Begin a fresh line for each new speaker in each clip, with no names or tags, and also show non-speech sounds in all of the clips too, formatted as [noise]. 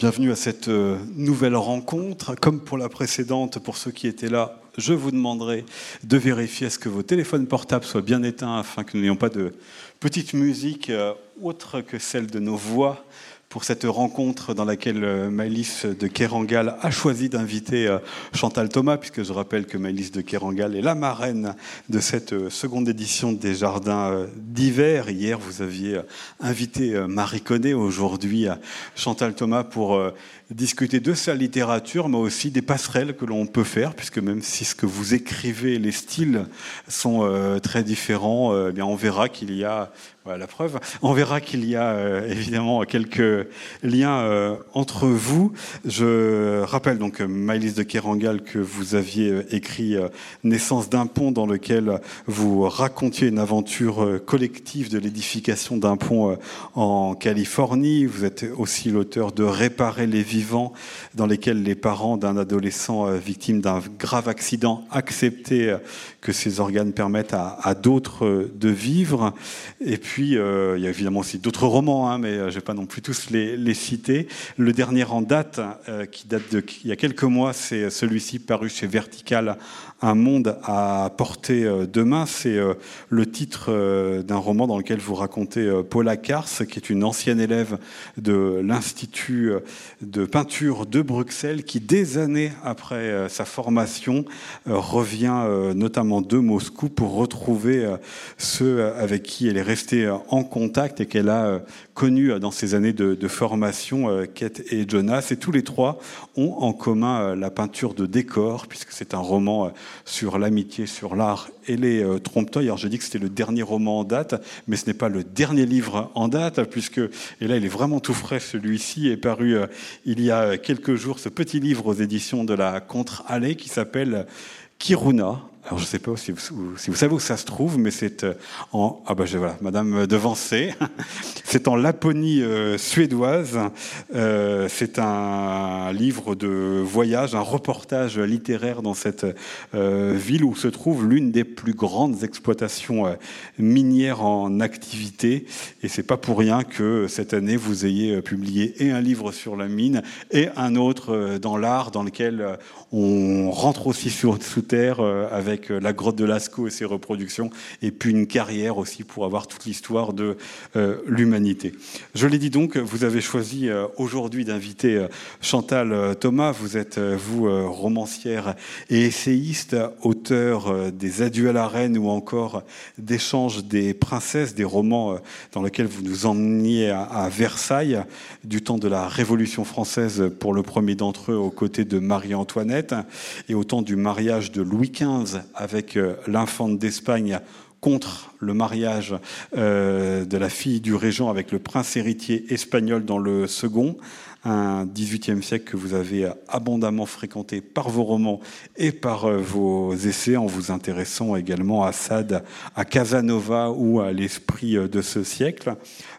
Bienvenue à cette euh, nouvelle rencontre. Comme pour la précédente, pour ceux qui étaient là, je vous demanderai de vérifier à ce que vos téléphones portables soient bien éteints afin que nous n'ayons pas de petite musique euh, autre que celle de nos voix pour cette rencontre dans laquelle euh, Maëlys de Kerangal a choisi d'inviter euh, Chantal Thomas, puisque je rappelle que Maëlys de Kerangal est la marraine de cette euh, seconde édition des Jardins d'hiver. Hier, vous aviez invité Marie Connet, aujourd'hui Chantal Thomas pour discuter de sa littérature, mais aussi des passerelles que l'on peut faire, puisque même si ce que vous écrivez, les styles sont très différents, eh bien on verra qu'il y a la preuve. On verra qu'il y a évidemment quelques liens euh, entre vous. Je rappelle donc Maëlys de Kerangal que vous aviez euh, écrit Naissance d'un pont dans lequel vous racontiez une aventure collective de l'édification d'un pont en Californie. Vous êtes aussi l'auteur de Réparer les vivants dans lesquels les parents d'un adolescent victime d'un grave accident acceptaient que ces organes permettent à, d'autres de vivre. Et puis, euh, il y a évidemment aussi d'autres romans, hein, mais euh, je ne vais pas non plus tous les, citer. Le dernier en date, euh, qui date de il y a quelques mois, c'est celui-ci paru chez Vertical un monde à portée euh, de main, c'est euh, le titre euh, d'un roman dans lequel vous racontez Paula Kars, qui est une ancienne élève de l'Institut de peinture de Bruxelles, qui des années après sa formation revient notamment de Moscou pour retrouver ceux avec qui elle est restée en contact et qu'elle a connus dans ces années de, formation, Kate et Jonas. Et tous les trois ont en commun la peinture de décor, puisque c'est un roman sur l'amitié, sur l'art et les euh, trompe-l'œil. Alors je dis que c'était le dernier roman en date, mais ce n'est pas le dernier livre en date, puisque, et là il est vraiment tout frais, celui-ci est paru euh, il y a quelques jours, ce petit livre aux éditions de la Contre-Allée qui s'appelle Kiruna, alors je ne sais pas si vous, savez où ça se trouve, mais c'est euh, en ah bah voilà, Madame Devancé, [laughs] c'est en Laponie euh, suédoise. Euh, c'est un livre de voyage, un reportage littéraire dans cette ville où se trouve l'une des plus grandes exploitations minières en activité. Et c'est pas pour rien que cette année vous ayez publié et un livre sur la mine et un autre dans l'art, dans lequel on rentre aussi sous terre avec avec euh, la grotte de Lascaux et ses reproductions, et puis une carrière aussi pour avoir toute l'histoire de euh, l'humanité. Je l'ai dit donc, vous avez choisi euh, aujourd'hui d'inviter Chantal Thomas. Vous êtes, vous, romancière et essayiste, auteur des Adieux à la Reine ou encore d'échanges des princesses, des romans dans lesquels vous nous emmeniez à Versailles du temps de la Révolution française pour le premier d'entre eux aux côtés de Marie-Antoinette et au temps du mariage de Louis XV avec euh, l'infante d'Espagne contre le mariage euh, de la fille du régent avec le prince héritier espagnol dans le second, un XVIIIe siècle que vous avez abondamment fréquenté par vos romans et par euh, vos essais en vous intéressant également à Sade, à Casanova ou à l'esprit de ce siècle.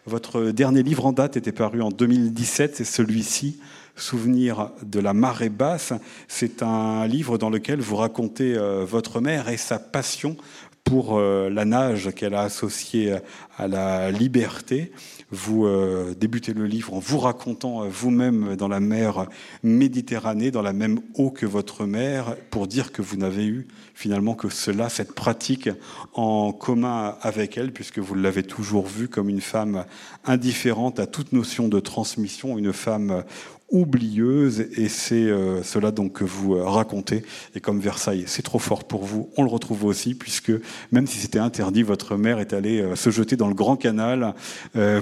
Votre dernier livre en date était paru en 2017, c'est celui-ci, Souvenir de la marée basse. C'est un livre dans lequel vous racontez euh, votre mère et sa passion pour euh, la nage qu'elle a associée à la liberté. Vous euh, débutez le livre en vous racontant vous-même dans la mer Méditerranée, dans la même eau que votre mère, pour dire que vous n'avez eu finalement que cela, cette pratique en commun avec elle, puisque vous l'avez toujours vue comme une femme indifférente à toute notion de transmission, une femme oublieuse, et c'est euh, cela donc que vous euh, racontez. Et comme Versailles, c'est trop fort pour vous, on le retrouve aussi, puisque même si c'était interdit, votre mère est allée euh, se jeter dans le grand canal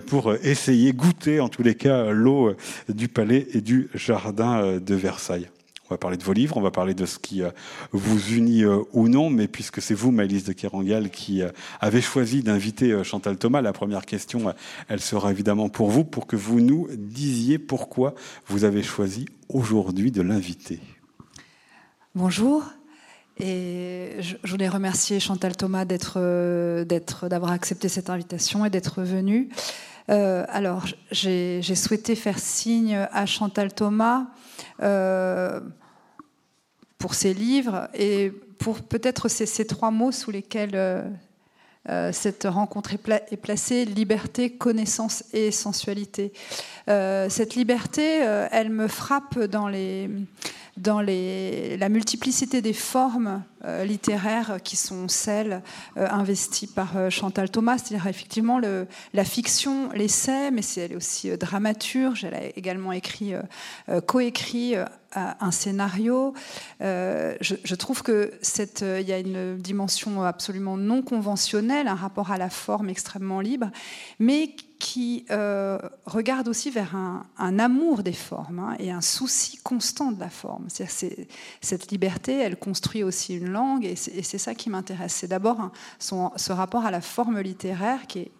pour essayer, goûter en tous les cas, l'eau du palais et du jardin de Versailles. On va parler de vos livres, on va parler de ce qui euh, vous unit euh, ou non, mais puisque c'est vous, Maëlys de Kerangal, qui euh, avez choisi d'inviter Chantal Thomas, la première question, elle sera évidemment pour vous, pour que vous nous disiez pourquoi vous avez choisi aujourd'hui de l'inviter.
Bonjour. Et je voulais remercier Chantal Thomas d'avoir accepté cette invitation et d'être venue. alors, j'ai souhaité faire signe à Chantal Thomas pour ses livres et pour peut-être ces, trois mots sous lesquels euh, cette rencontre est, placée, liberté, connaissance et sensualité. Euh, cette liberté, euh, elle me frappe dans, les, dans les, la multiplicité des formes littéraires qui sont celles investies par Chantal Thomas, c'est-à-dire effectivement le, la fiction, l'essai, mais c'est elle est aussi dramaturge, elle a également écrit, coécrit un scénario. Euh, je, trouve que cette, il y a une dimension absolument non conventionnelle, un rapport à la forme extrêmement libre, mais qui euh, regarde aussi vers un, amour des formes hein, et un souci constant de la forme. C'est, cette liberté, elle construit aussi une langue, et c'est, ça qui m'intéresse. C'est d'abord ce rapport à la forme littéraire qui est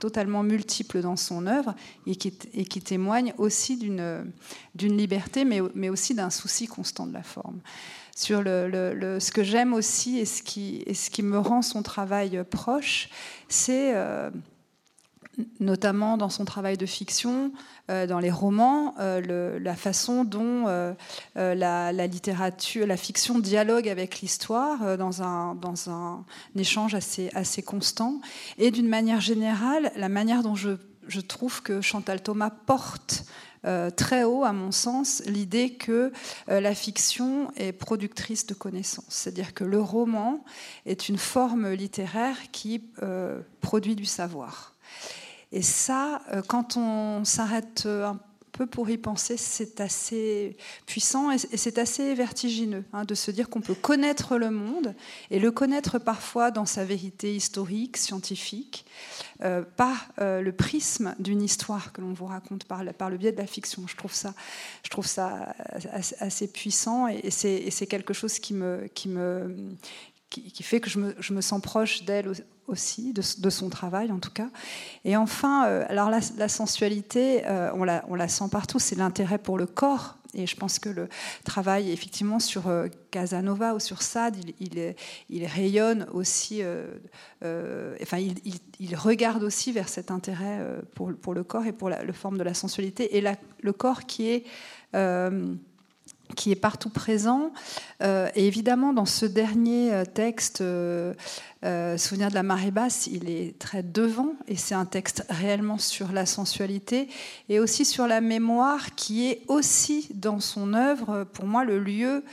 totalement multiple dans son œuvre et qui, et qui témoigne aussi d'une liberté, mais, mais aussi d'un souci constant de la forme. Sur le, ce que j'aime aussi et ce, qui, et ce qui me rend son travail proche, c'est euh, notamment dans son travail de fiction, euh, dans les romans, euh, la façon dont euh, la, littérature, la fiction dialogue avec l'histoire dans, un, échange assez, constant. Et d'une manière générale, la manière dont je trouve que Chantal Thomas porte très haut, à mon sens, l'idée que la fiction est productrice de connaissances. C'est-à-dire que le roman est une forme littéraire qui produit du savoir. Et ça, euh, quand on s'arrête euh, un peu pour y penser, c'est assez puissant et c'est assez vertigineux hein, de se dire qu'on peut connaître le monde et le connaître parfois dans sa vérité historique, scientifique, euh, par le prisme d'une histoire que l'on vous raconte par, par, le biais de la fiction. Je trouve ça, je trouve ça assez, puissant et, c'est quelque chose qui me, qui me, qui, fait que je me, je me sens proche d'elle aussi, de, son travail en tout cas. Et enfin, euh, alors la, sensualité, euh, on, la, on, la, sent partout, c'est l'intérêt pour le corps. Et je pense que le travail, effectivement, sur euh, Casanova ou sur Sade, il, il, rayonne aussi, enfin, il, il, regarde aussi vers cet intérêt pour, pour le corps et pour la, forme de la sensualité. Et le corps qui est qui est partout présent. Euh, et évidemment, dans ce dernier euh, texte, euh, Souvenir de la marée basse, il est très devant, et c'est un texte réellement sur la sensualité, et aussi sur la mémoire, qui est aussi dans son œuvre, pour moi, le lieu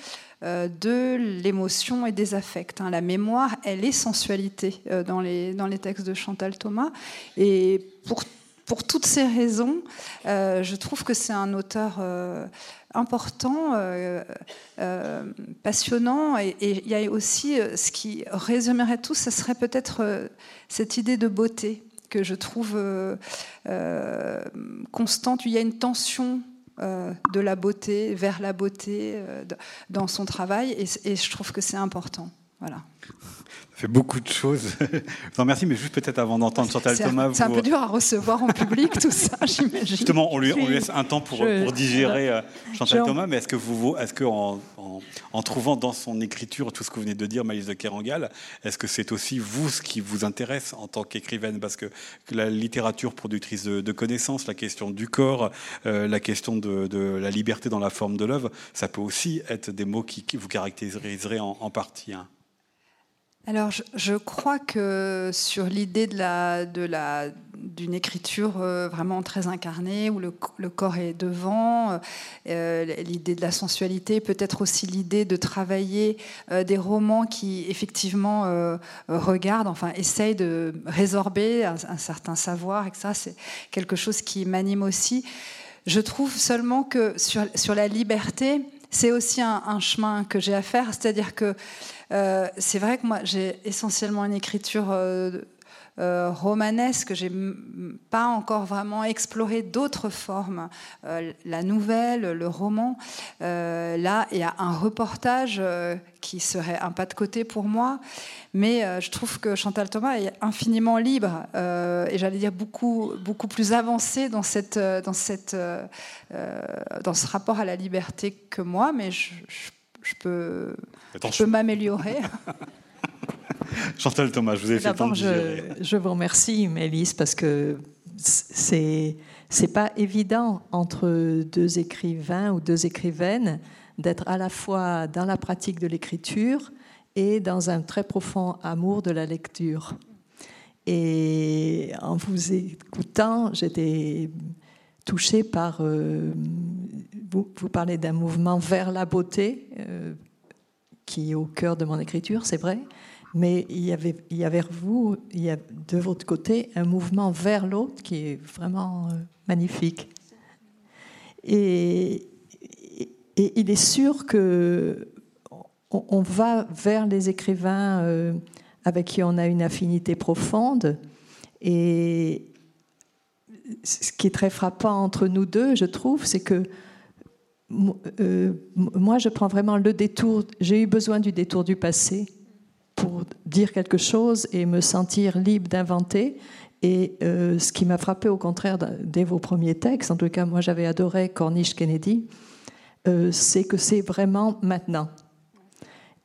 de l'émotion et des affects. Hein. La mémoire, elle est sensualité dans les, dans les textes de Chantal Thomas, et pour pour toutes ces raisons, je trouve que c'est un auteur important, euh, euh, passionnant. Et, il y a aussi euh, ce qui résumerait tout, ce serait peut-être cette idée de beauté que je trouve constante. Il y a une tension de la beauté vers la beauté dans son travail, et, et je trouve que c'est important. Voilà
fait beaucoup de choses. non, merci, mais juste peut-être avant d'entendre Chantal Thomas.
C'est un peu dur à recevoir en public tout ça, [laughs] j'imagine.
Justement, on lui, on lui, laisse un temps pour, pour digérer euh, Chantal Thomas, mais est-ce que vous, est-ce que en, en, trouvant dans son écriture tout ce que vous venez de dire, Maïs de Kerangal, est-ce que c'est aussi vous ce qui vous intéresse en tant qu'écrivaine? Parce que la littérature productrice de, connaissances, la question du corps, euh, la question de, de, la liberté dans la forme de l'œuvre, ça peut aussi être des mots qui, vous caractériseraient en, en partie. Hein
alors, je, crois que sur l'idée de la, de la, d'une écriture euh, vraiment très incarnée, où le, corps est devant, euh, l'idée de la sensualité, peut-être aussi l'idée de travailler euh, des romans qui effectivement regardent, enfin essayent de résorber un, certain savoir, et ça, c'est quelque chose qui m'anime aussi. Je trouve seulement que sur, sur la liberté, c'est aussi un, un, chemin que j'ai à faire, c'est-à-dire que euh, c'est vrai que moi, j'ai essentiellement une écriture euh, euh, romanesque. J'ai pas encore vraiment exploré d'autres formes. la nouvelle, le roman. là, il y a un reportage qui serait un pas de côté pour moi. Mais je trouve que Chantal Thomas est infiniment libre et j'allais dire beaucoup, beaucoup plus avancé dans, cette, dans, cette, dans ce rapport à la liberté que moi. Mais je, je peux je peux m'améliorer. [laughs]
Chantal Thomas, je vous ai fait
D'abord, je, je, vous remercie, Mélisse, parce que c'est c'est pas évident entre deux écrivains ou deux écrivaines d'être à la fois dans la pratique de l'écriture et dans un très profond amour de la lecture. Et en vous écoutant, j'étais touchée par... Euh, vous, vous, parlez d'un mouvement vers la beauté euh, qui est au cœur de mon écriture, c'est vrai, mais il y avait, il y avait vous, il y a de votre côté un mouvement vers l'autre qui est vraiment euh, magnifique. Et, il est sûr que on, va vers les écrivains avec qui on a une affinité profonde. Et ce qui est très frappant entre nous deux, je trouve, c'est que euh, moi, je prends vraiment le détour. J'ai eu besoin du détour du passé pour dire quelque chose et me sentir libre d'inventer. Et euh, ce qui m'a frappé au contraire dès vos premiers textes, en tout cas moi j'avais adoré Cornish Kennedy, euh, c'est que c'est vraiment maintenant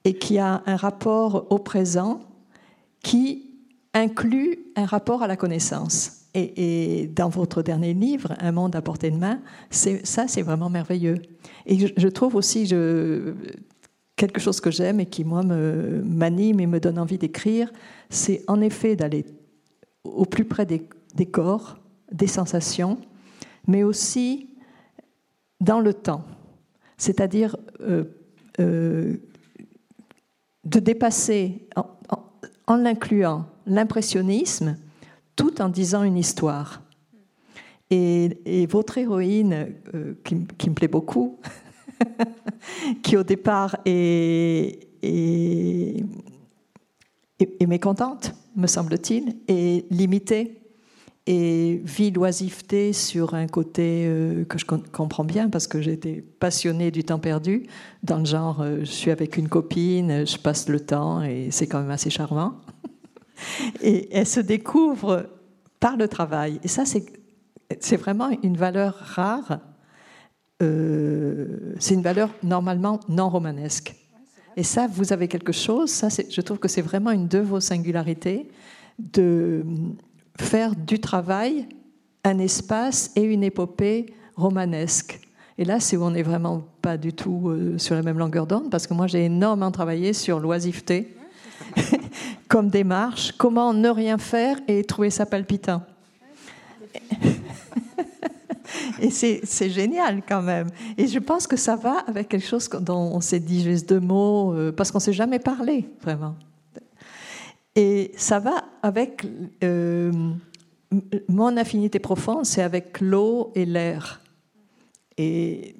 et qu'il y a un rapport au présent qui inclut un rapport à la connaissance. Et, dans votre dernier livre, Un monde à portée de main, ça c'est vraiment merveilleux. Et je, trouve aussi quelque chose que j'aime et qui moi m'anime et me donne envie d'écrire, c'est en effet d'aller au plus près des, corps, des sensations, mais aussi dans le temps c'est-à-dire euh, euh, de dépasser, en, l'incluant, l'impressionnisme, tout en disant une histoire. Et, votre héroïne, euh, qui, me plaît beaucoup, [laughs] qui au départ est, mécontente, me semble-t-il, est limitée et vie l'oisiveté sur un côté euh, que je comprends bien parce que j'étais passionnée du temps perdu, dans le genre euh, je suis avec une copine, je passe le temps et c'est quand même assez charmant. [laughs] et elle se découvre par le travail. Et ça, c'est vraiment une valeur rare. Euh, c'est une valeur normalement non romanesque. Et ça, vous avez quelque chose, ça, je trouve que c'est vraiment une de vos singularités de faire du travail un espace et une épopée romanesque. Et là, c'est où on n'est vraiment pas du tout euh, sur la même longueur d'onde, parce que moi, j'ai énormément travaillé sur l'oisiveté [laughs] comme démarche, comment ne rien faire et trouver ça palpitant. et c'est génial quand même. Et je pense que ça va avec quelque chose dont on s'est dit juste deux mots, euh, parce qu'on ne s'est jamais parlé, vraiment. Et ça va avec euh, mon affinité profonde, c'est avec l'eau et l'air. Et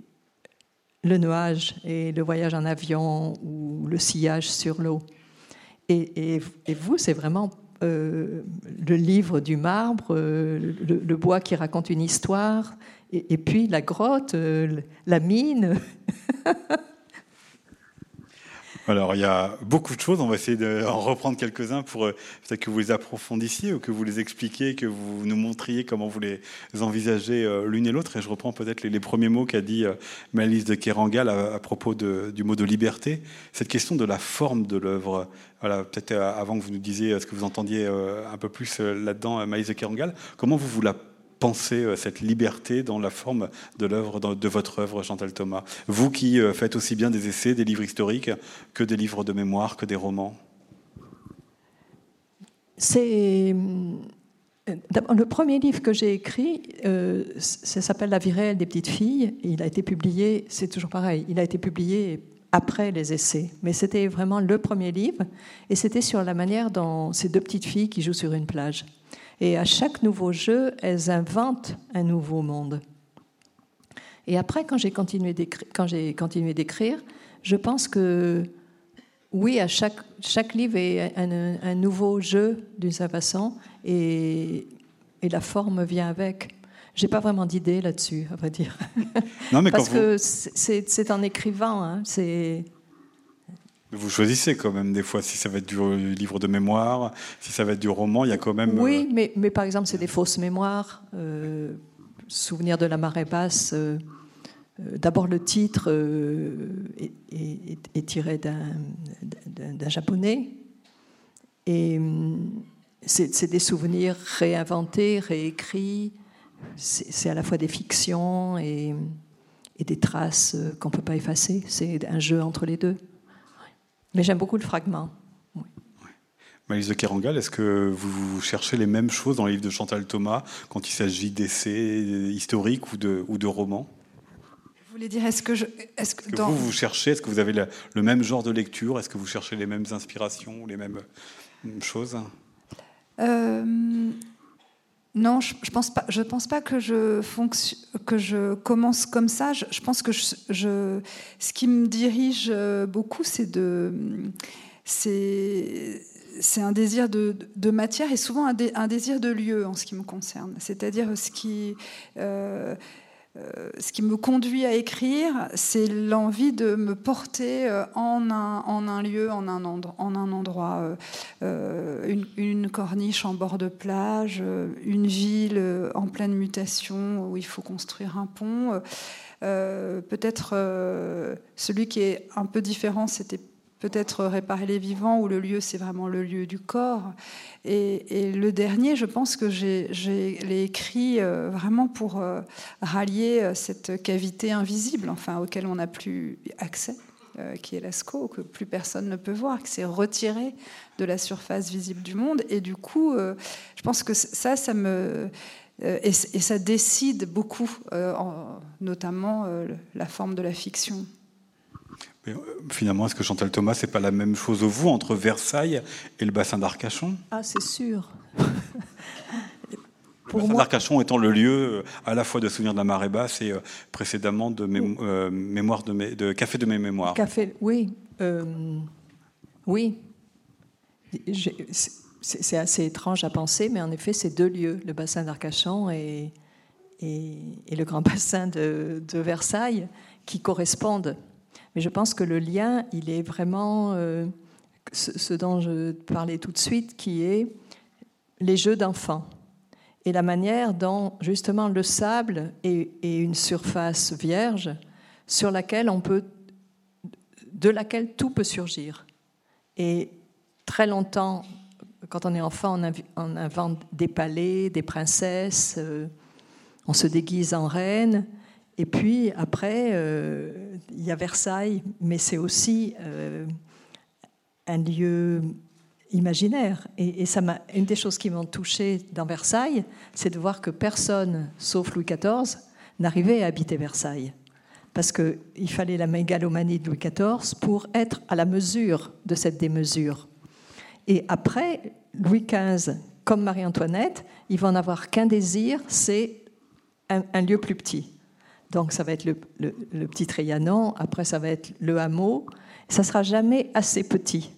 le nuage et le voyage en avion ou le sillage sur l'eau. Et, vous, c'est vraiment euh, le livre du marbre, euh, le, bois qui raconte une histoire, et, et puis la grotte, la mine. [laughs]
Alors, il y a beaucoup de choses. On va essayer d'en reprendre quelques-uns pour euh, peut-être que vous les approfondissiez ou que vous les expliquiez, que vous nous montriez comment vous les envisagez euh, l'une et l'autre. Et je reprends peut-être les, premiers mots qu'a dit euh, Malice de Kerangal à, propos du mot de liberté. Cette question de la forme de l'œuvre. Voilà, peut-être avant que vous nous disiez ce que vous entendiez un peu plus là-dedans, Malice de Kerangal, comment vous vous la penser euh, cette liberté dans la forme de l'œuvre, de votre œuvre, Chantal Thomas? Vous qui euh, faites aussi bien des essais, des livres historiques, que des livres de mémoire, que des romans?
C'est. Euh, le premier livre que j'ai écrit, ça s'appelle La vie réelle des petites filles. il a été publié, c'est toujours pareil, il a été publié après les essais. Mais c'était vraiment le premier livre. Et c'était sur la manière dont ces deux petites filles qui jouent sur une plage. Et à chaque nouveau jeu, elles inventent un nouveau monde. Et après, quand j'ai continué d'écrire, je pense que oui, à chaque, chaque livre est un, nouveau jeu d'une certaine façon, et, et, la forme vient avec. J'ai pas vraiment d'idée là-dessus, à vrai dire. Non, mais Parce que c'est en écrivant, hein, c'est
vous choisissez quand même des fois si ça va être du livre de mémoire, si ça va être du roman, il y a quand même.
Oui, euh, mais, mais par exemple, c'est des fausses mémoires. Euh, souvenir de la marée basse. Euh, d'abord, le titre est, tiré d'un japonais. Et, c'est des souvenirs réinventés, réécrits. C'est à la fois des fictions et, et des traces qu'on ne peut pas effacer. C'est un jeu entre les deux. Mais j'aime beaucoup le fragment. Oui.
Malise de Kerangal, est-ce que vous cherchez les mêmes choses dans le livre de Chantal Thomas quand il s'agit d'essais historiques ou de, ou de romans?
Vous voulez dire, est-ce que je.
Est-ce que, vous, vous cherchez, est-ce que vous avez le, même genre de lecture? Est-ce que vous cherchez les mêmes inspirations, les mêmes choses?
Euh, non, je, ne pense pas. Je pense pas que je que je commence comme ça. Je, pense que ce qui me dirige beaucoup, c'est de, c'est c'est un désir de, matière et souvent un, désir de lieu en ce qui me concerne. C'est-à-dire ce qui, euh, euh, ce qui me conduit à écrire, c'est l'envie de me porter euh, en un, lieu, en un, endroit, en un endroit une, corniche en bord de plage, une ville en pleine mutation où il faut construire un pont. Peut-être celui qui est un peu différent, c'était peut-être réparer les vivants, où le lieu, c'est vraiment le lieu du corps. Et, le dernier, je pense que j'ai l'ai écrit euh, vraiment pour euh, rallier euh, cette cavité invisible, enfin, auquel on n'a plus accès, qui est l'ASCO, que plus personne ne peut voir, que c'est retiré de la surface visible du monde. Et du coup, je pense que ça, ça me... Et, ça décide beaucoup, notamment la forme de la fiction.
Euh, finalement, est-ce que Chantal Thomas, c'est pas la même chose au vous entre Versailles et le bassin d'Arcachon?
Ah, c'est sûr. [laughs]
le bassin d'Arcachon étant le lieu euh, à la fois de souvenir de la marée basse et euh, précédemment de mémoire de, de, café de mes mémoires.
Café, oui, oui. C'est assez étrange à penser, mais en effet, c'est deux lieux, le bassin d'Arcachon et, et, le grand bassin de, de Versailles, qui correspondent mais je pense que le lien, il est vraiment euh, ce, dont je parlais tout de suite, qui est les jeux d'enfants et la manière dont justement le sable est, une surface vierge sur laquelle on peut, de laquelle tout peut surgir. Et très longtemps, quand on est enfant, on, invente des palais, des princesses, euh, on se déguise en reine. Et puis après, euh, il y a Versailles, mais c'est aussi euh, un lieu imaginaire. Et, ça m'a, une des choses qui m'ont touchée dans Versailles, c'est de voir que personne, sauf Louis XIV, n'arrivait à habiter Versailles. Parce qu'il fallait la mégalomanie de Louis XIV pour être à la mesure de cette démesure. Et après, Louis XV, comme Marie-Antoinette, il va en avoir qu'un désir, c'est un lieu plus petit. Donc ça va être le, petit Trianon, après ça va être le hameau. Ça sera jamais assez petit.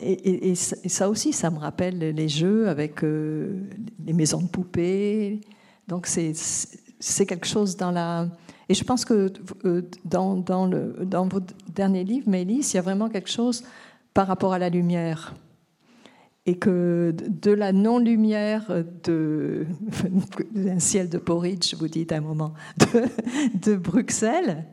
Et, ça aussi, ça me rappelle les jeux avec euh, les maisons de poupées. Donc c'est quelque chose dans la... Et je pense que euh, dans, dans, le, dans votre dernier livre, Mélisse, il y a vraiment quelque chose par rapport à la lumière et que de la non-lumière [laughs] d'un ciel de Porridge, vous dites à un moment, de, Bruxelles,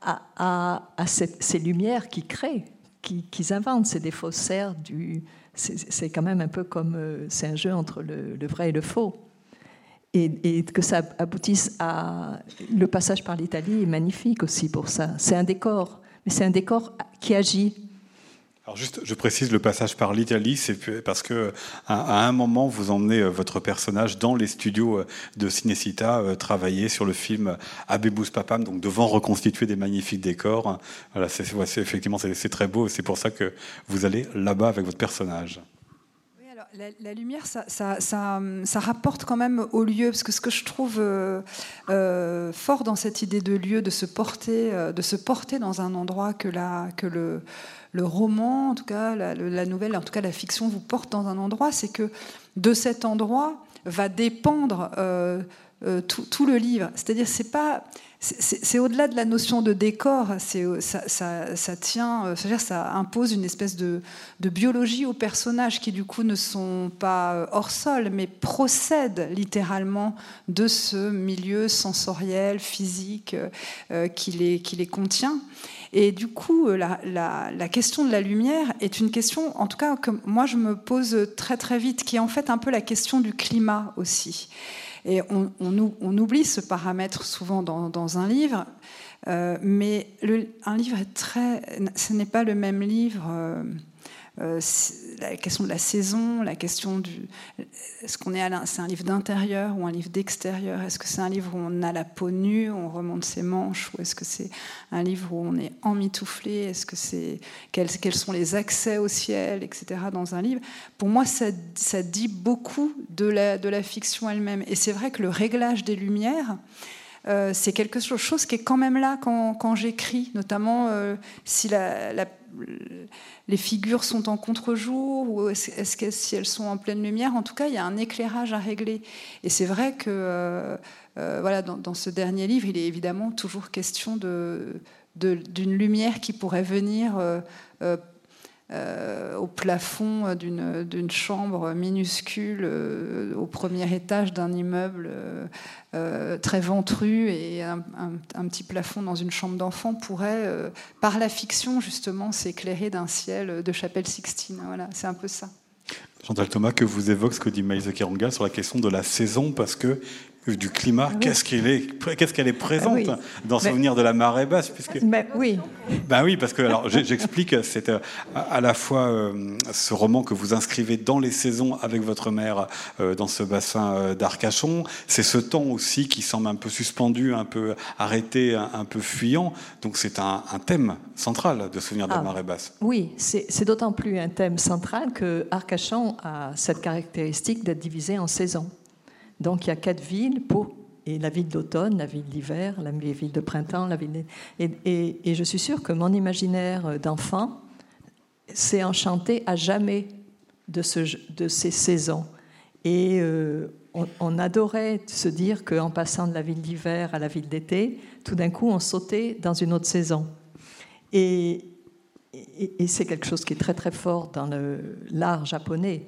à, ces lumières qui créent, qui, inventent, c'est des faussaires du... C'est quand même un peu comme... Euh, c'est un jeu entre le, vrai et le faux. Et, et, que ça aboutisse à... Le passage par l'Italie est magnifique aussi pour ça. C'est un décor, mais c'est un décor qui agit
alors juste, je précise le passage par l'Italie, c'est parce que à, un moment vous emmenez euh, votre personnage dans les studios euh, de Cinecita euh, travailler sur le film Abebus Papam, donc devant reconstituer des magnifiques décors. Voilà, c'est, effectivement c'est, très beau, c'est pour ça que vous allez là-bas avec votre personnage.
La, lumière, ça, rapporte quand même au lieu, parce que ce que je trouve fort dans cette idée de lieu, de se porter, de se porter dans un endroit que, la, que le, roman, en tout cas la, nouvelle, en tout cas la fiction vous porte dans un endroit, c'est que de cet endroit va dépendre euh, tout, le livre. C'est-à-dire, c'est pas c'est au-delà de la notion de décor, ça, ça, tient, euh, ça impose une espèce de, biologie aux personnages qui du coup ne sont pas euh, hors sol, mais procèdent littéralement de ce milieu sensoriel, physique euh, qui, les, qui les contient. Et du coup, la, la, question de la lumière est une question, en tout cas, que moi je me pose très très vite, qui est en fait un peu la question du climat aussi. Et on, oublie ce paramètre souvent dans, un livre, euh, mais un livre est très. Ce n'est pas le même livre. Euh, euh, la question de la saison, la question du. Est-ce qu'on est à C'est un livre d'intérieur ou un livre d'extérieur? Est-ce que c'est un livre où on a la peau nue, on remonte ses manches, ou est-ce que c'est un livre où on est emmitouflé? Est-ce que c'est quels, sont les accès au ciel, etc. Dans un livre, pour moi, ça, dit beaucoup de la, fiction elle-même. Et c'est vrai que le réglage des lumières. Euh, c'est quelque chose qui est quand même là quand, j'écris, notamment euh, si la, les figures sont en contre-jour ou est-ce que si elles sont en pleine lumière. En tout cas, il y a un éclairage à régler. Et c'est vrai que euh, euh, voilà, dans, ce dernier livre, il est évidemment toujours question de, d'une lumière qui pourrait venir euh, euh, au plafond d'une chambre minuscule euh, au premier étage d'un immeuble euh, très ventru et un, petit plafond dans une chambre d'enfant pourrait, par la fiction justement, s'éclairer d'un ciel de chapelle Sixtine. Voilà, c'est un peu ça.
Chantal Thomas, que vous évoque ce que dit Maïs Keranga sur la question de la saison, parce que du climat, qu'est-ce qu'elle est, qu'est-ce qu'elle est présente ah dans Souvenir de la marée basse, puisque.
oui.
Ben oui, parce que alors j'explique, c'est euh, à la fois euh, ce roman que vous inscrivez dans les saisons avec votre mère euh, dans ce bassin d'Arcachon. C'est ce temps aussi qui semble un peu suspendu, un peu arrêté, un, peu fuyant. Donc c'est un, thème central de Souvenir de la ah, marée basse.
Oui, c'est d'autant plus un thème central que Arcachon a cette caractéristique d'être divisé en saisons. Donc il y a quatre villes pour et la ville d'automne, la ville d'hiver, la ville de printemps, la ville et, et, je suis sûre que mon imaginaire d'enfant s'est enchanté à jamais de, ce, de ces saisons. Et euh, on, adorait se dire qu'en passant de la ville d'hiver à la ville d'été, tout d'un coup, on sautait dans une autre saison. Et c'est quelque chose qui est très très fort dans l'art japonais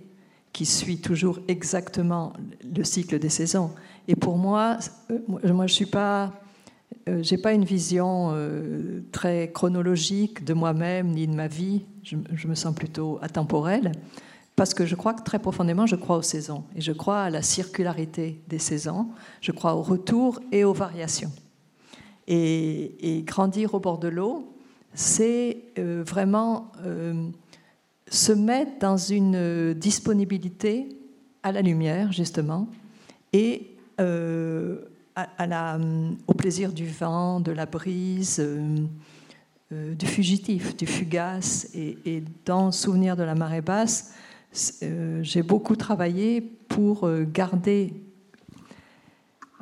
qui suit toujours exactement le cycle des saisons. Et pour moi, euh, moi je suis pas, euh, pas une vision euh, très chronologique de moi-même ni de ma vie. Je, me sens plutôt atemporelle parce que je crois que très profondément, je crois aux saisons et je crois à la circularité des saisons. Je crois au retour et aux variations. Et grandir au bord de l'eau, c'est vraiment se mettre dans une disponibilité à la lumière, justement, et euh, à, la, au plaisir du vent, de la brise, euh, euh, du fugitif, du fugace. Et, dans Souvenir de la marée basse, j'ai beaucoup travaillé pour garder.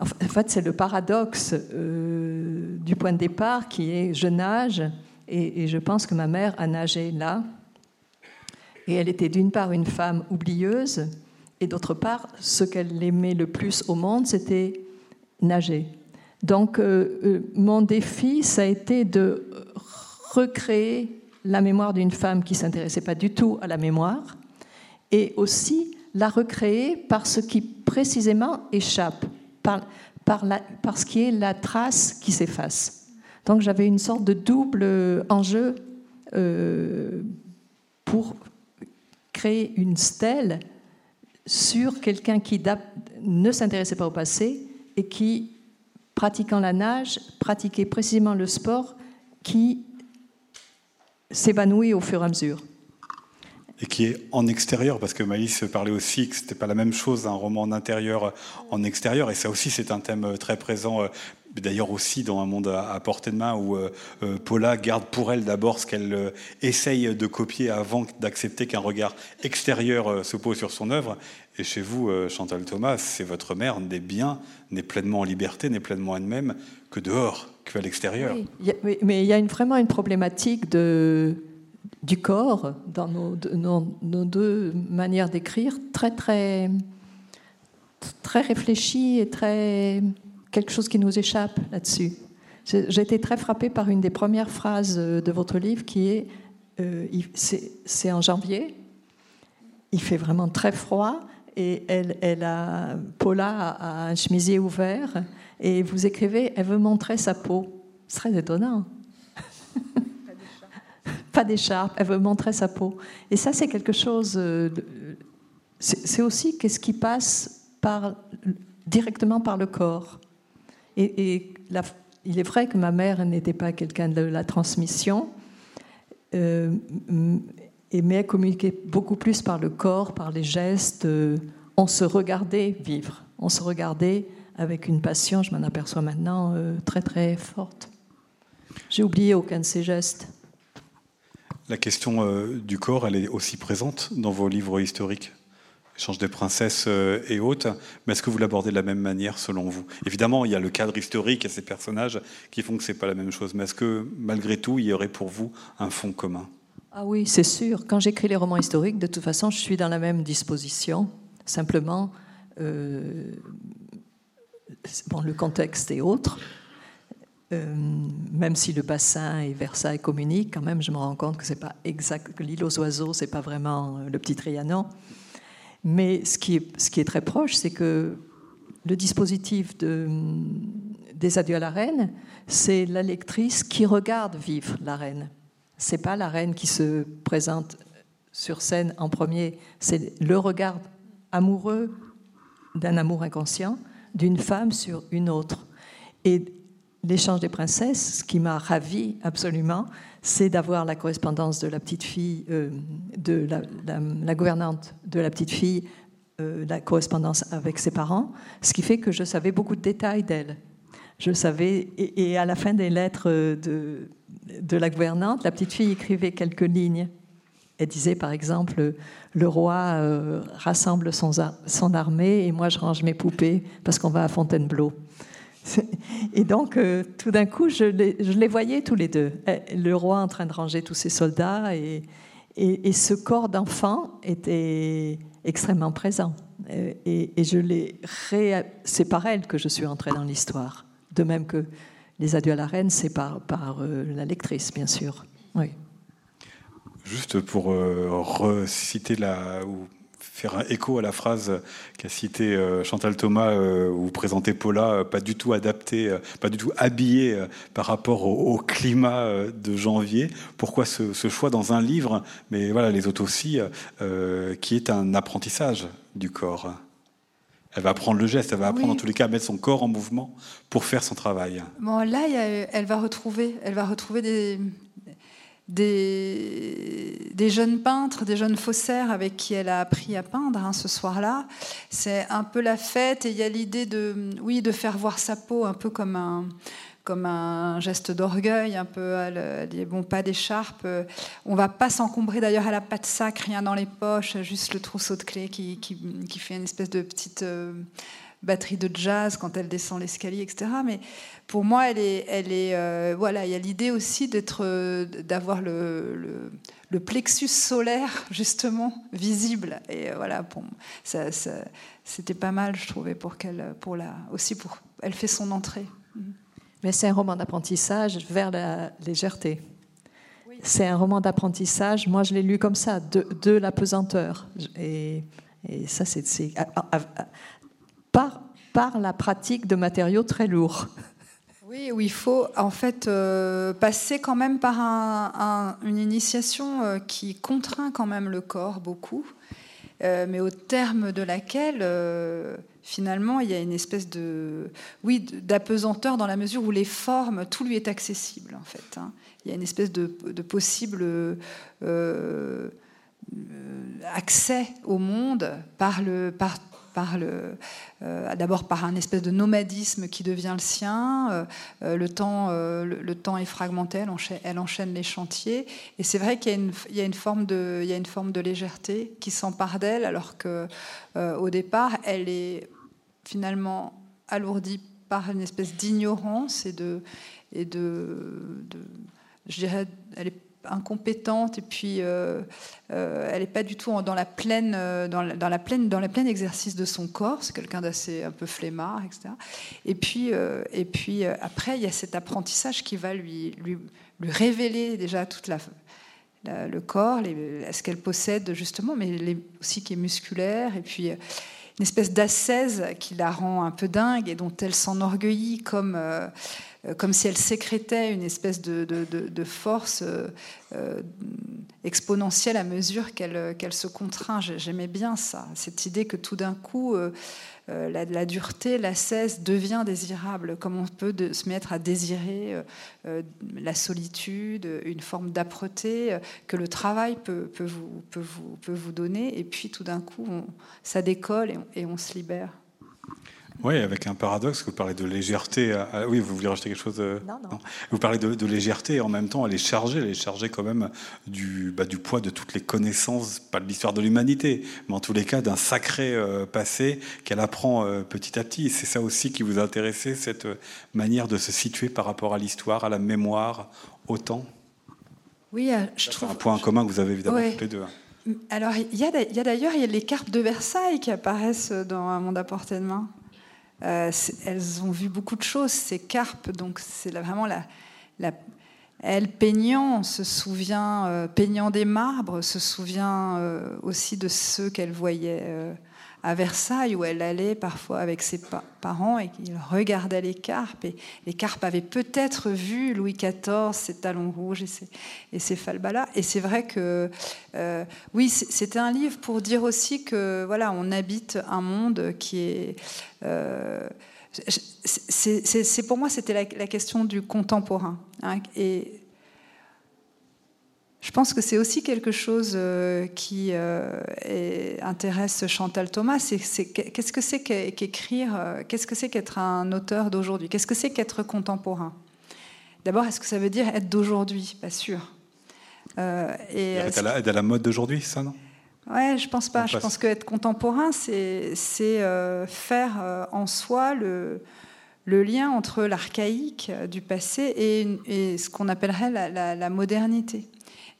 En fait, c'est le paradoxe du point de départ qui est je nage, et je pense que ma mère a nagé là, et elle était d'une part une femme oublieuse, et d'autre part, ce qu'elle aimait le plus au monde, c'était nager. Donc, euh, euh, mon défi, ça a été de recréer la mémoire d'une femme qui s'intéressait pas du tout à la mémoire, et aussi la recréer par ce qui précisément échappe, par, ce qui est la trace qui s'efface. Donc, j'avais une sorte de double enjeu euh, pour créer une stèle sur quelqu'un qui ne s'intéressait pas au passé et qui, pratiquant la nage, pratiquait précisément le sport qui s'évanouit au fur et à mesure.
Et qui est en extérieur, parce que Maïs parlait aussi que ce n'était pas la même chose un roman en intérieur en extérieur, et ça aussi c'est un thème très présent d'ailleurs aussi dans un monde à, portée de main où euh, euh, Paula garde pour elle d'abord ce qu'elle euh, essaye de copier avant d'accepter qu'un regard extérieur se pose sur son œuvre. Et chez vous, Chantal Thomas, c'est votre mère n'est bien, n'est pleinement en liberté, n'est pleinement elle-même que dehors, qu'à l'extérieur.
Oui, mais il y a vraiment une problématique du corps dans nos, nos deux manières d'écrire très très très réfléchi et très quelque chose qui nous échappe là-dessus. J'ai été très frappée par une des premières phrases de votre livre qui est euh, c'est en janvier, il fait vraiment très froid et elle, Paula a un chemisier ouvert et vous écrivez, elle veut montrer sa peau. Ce serait étonnant. [laughs] Pas d'écharpe, elle veut montrer sa peau. Et ça, c'est quelque chose. Euh, c'est aussi qu'est-ce qui passe directement par le corps. Et, il est vrai que ma mère n'était pas quelqu'un de la transmission, euh, mais elle communiquait beaucoup plus par le corps, par les gestes. On se regardait vivre, on se regardait avec une passion, je m'en aperçois maintenant, euh, très très forte. J'ai oublié aucun de ces gestes.
La question euh, du corps, elle est aussi présente dans vos livres historiques? Échange des princesses euh, et autres, mais est-ce que vous l'abordez de la même manière selon vous? Évidemment, il y a le cadre historique et ces personnages qui font que ce n'est pas la même chose, mais est-ce que malgré tout, il y aurait pour vous un fond commun?
Ah oui, c'est sûr. Quand j'écris les romans historiques, de toute façon, je suis dans la même disposition. Simplement, euh, le contexte est autre. Euh, même si le bassin et Versailles communiquent, quand même, je me rends compte que c'est pas exact, l'île aux oiseaux, c'est pas vraiment euh, le petit Trianon. Mais ce qui est, très proche, c'est que le dispositif de, des adieux à la reine, c'est la lectrice qui regarde vivre la reine. C'est pas la reine qui se présente sur scène en premier, c'est le regard amoureux d'un amour inconscient d'une femme sur une autre. L'échange des princesses, ce qui m'a ravi absolument, c'est d'avoir la correspondance de la petite fille, euh, de la, gouvernante de la petite fille, euh, la correspondance avec ses parents, ce qui fait que je savais beaucoup de détails d'elle. Je savais, et, à la fin des lettres de, de la gouvernante, la petite fille écrivait quelques lignes. Elle disait par exemple, le roi euh, rassemble son, armée et moi je range mes poupées parce qu'on va à Fontainebleau. [laughs] Et donc, euh, tout d'un coup, je les, les, voyais tous les deux. Eh, le roi en train de ranger tous ses soldats et, ce corps d'enfant était extrêmement présent. Euh, et, je l'ai C'est par elle que je suis entrée dans l'histoire. De même que les adieux à la reine, c'est par, la lectrice, bien sûr. Oui.
Juste pour euh, reciter la, ou faire un écho à la phrase qu'a citée euh, Chantal Thomas, euh, où vous présentez Paula, pas du tout adaptée, pas du tout habillée par rapport au, climat de janvier. Pourquoi ce, choix dans un livre, mais voilà, les autres aussi, qui est un apprentissage du corps? Elle va apprendre le geste, elle va apprendre en tous les cas à mettre son corps en mouvement pour faire son travail.
Bon, là, elle va retrouver, elle va retrouver des, des, jeunes peintres, des jeunes faussaires avec qui elle a appris à peindre hein, ce soir-là. C'est un peu la fête et il y a l'idée de, oui, de faire voir sa peau un peu comme un, comme un geste d'orgueil, un peu, elle dit bon, pas d'écharpe. On va pas s'encombrer d'ailleurs, elle a pas de sac, rien dans les poches, juste le trousseau de clés qui, qui, fait une espèce de petite. Euh, batterie de jazz quand elle descend l'escalier, etc. Mais pour moi, elle est, elle est, euh, voilà, il y a l'idée aussi d'être, euh, d'avoir le, le, plexus solaire [laughs] justement visible. Et euh, voilà, pour, ça, c'était pas mal, je trouvais, pour qu'elle, pour la, aussi pour, elle fait son entrée.
Mais c'est un roman d'apprentissage vers la légèreté. C'est un roman d'apprentissage. Moi, je l'ai lu comme ça, de, de la pesanteur. Et, et ça, c'est, par, par la pratique de matériaux très lourds.
Oui, où il faut en fait euh, passer quand même par une initiation euh, qui contraint quand même le corps beaucoup, euh, mais au terme de laquelle finalement il y a une espèce de oui d'apesanteur dans la mesure où les formes tout lui est accessible en fait. Hein. Il y a une espèce de, de possible accès au monde par le par euh, d'abord par un espèce de nomadisme qui devient le sien. Euh, euh, le, temps, le, temps est fragmenté, elle enchaîne, les chantiers. Et c'est vrai qu'il y, a une forme de, légèreté qui s'empare d'elle, alors qu'au départ, elle est finalement alourdie par une espèce d'ignorance et de, je dirais, incompétente et puis euh, euh, elle n'est pas du tout dans la pleine dans la, pleine dans la pleine exercice de son corps. C'est quelqu'un d'assez un peu flemmard etc et puis et puis après il y a cet apprentissage qui va lui lui, révéler déjà toute la, le corps ce qu'elle possède justement mais les, aussi qui est musculaire. Et puis une espèce d'ascèse qui la rend un peu dingue et dont elle s'enorgueillit comme euh, comme si elle sécrétait une espèce de, force euh, euh, exponentielle à mesure qu'elle se contraint. J'aimais bien ça, cette idée que tout d'un coup, la, dureté, la cesse devient désirable, comme on peut se mettre à désirer la solitude, une forme d'âpreté que le travail peut, vous, donner, et puis tout d'un coup, ça décolle et on se libère.
Oui, avec un paradoxe, vous parlez de légèreté. oui, vous voulez rajouter quelque chose euh,
non, non.
Vous parlez de, légèreté et en même temps, elle est chargée, elle est chargée quand même du, bah, du poids de toutes les connaissances, pas de l'histoire de l'humanité, mais en tous les cas d'un sacré euh, passé qu'elle apprend euh, petit à petit. C'est ça aussi qui vous a intéressé, cette manière de se situer par rapport à l'histoire, à la mémoire, au temps?
Oui, je trouve.
Un point commun que vous avez évidemment tous les deux. Hein.
Alors, il y a d'ailleurs les cartes de Versailles qui apparaissent dans Un monde à portée de main. Euh, elles ont vu beaucoup de choses, ces carpes, donc c'est vraiment la, elle peignant se souvient, euh, peignant des marbres, se souvient euh, aussi de ceux qu'elle voyait à Versailles, où elle allait parfois avec ses parents et qu'il regardait les carpes. Et les carpes avaient peut-être vu Louis XIV, ses talons rouges et ses, et falbalas. Et c'est vrai que, euh, oui, c'était un livre pour dire aussi que, voilà, on habite un monde qui est. Euh, c'est pour moi, c'était la, question du contemporain. Hein, je pense que c'est aussi quelque chose euh, qui euh, intéresse Chantal Thomas. qu'est-ce que c'est qu'écrire euh, Qu'est-ce que c'est qu'être un auteur d'aujourd'hui? Qu'est-ce que c'est qu'être contemporain? D'abord, est-ce que ça veut dire être d'aujourd'hui? Pas sûr.
et être à, la, la mode d'aujourd'hui, ça, non?
Ouais, je pense pas. Je pense qu'être contemporain, c'est faire en soi le, le lien entre l'archaïque du passé et, ce qu'on appellerait la modernité.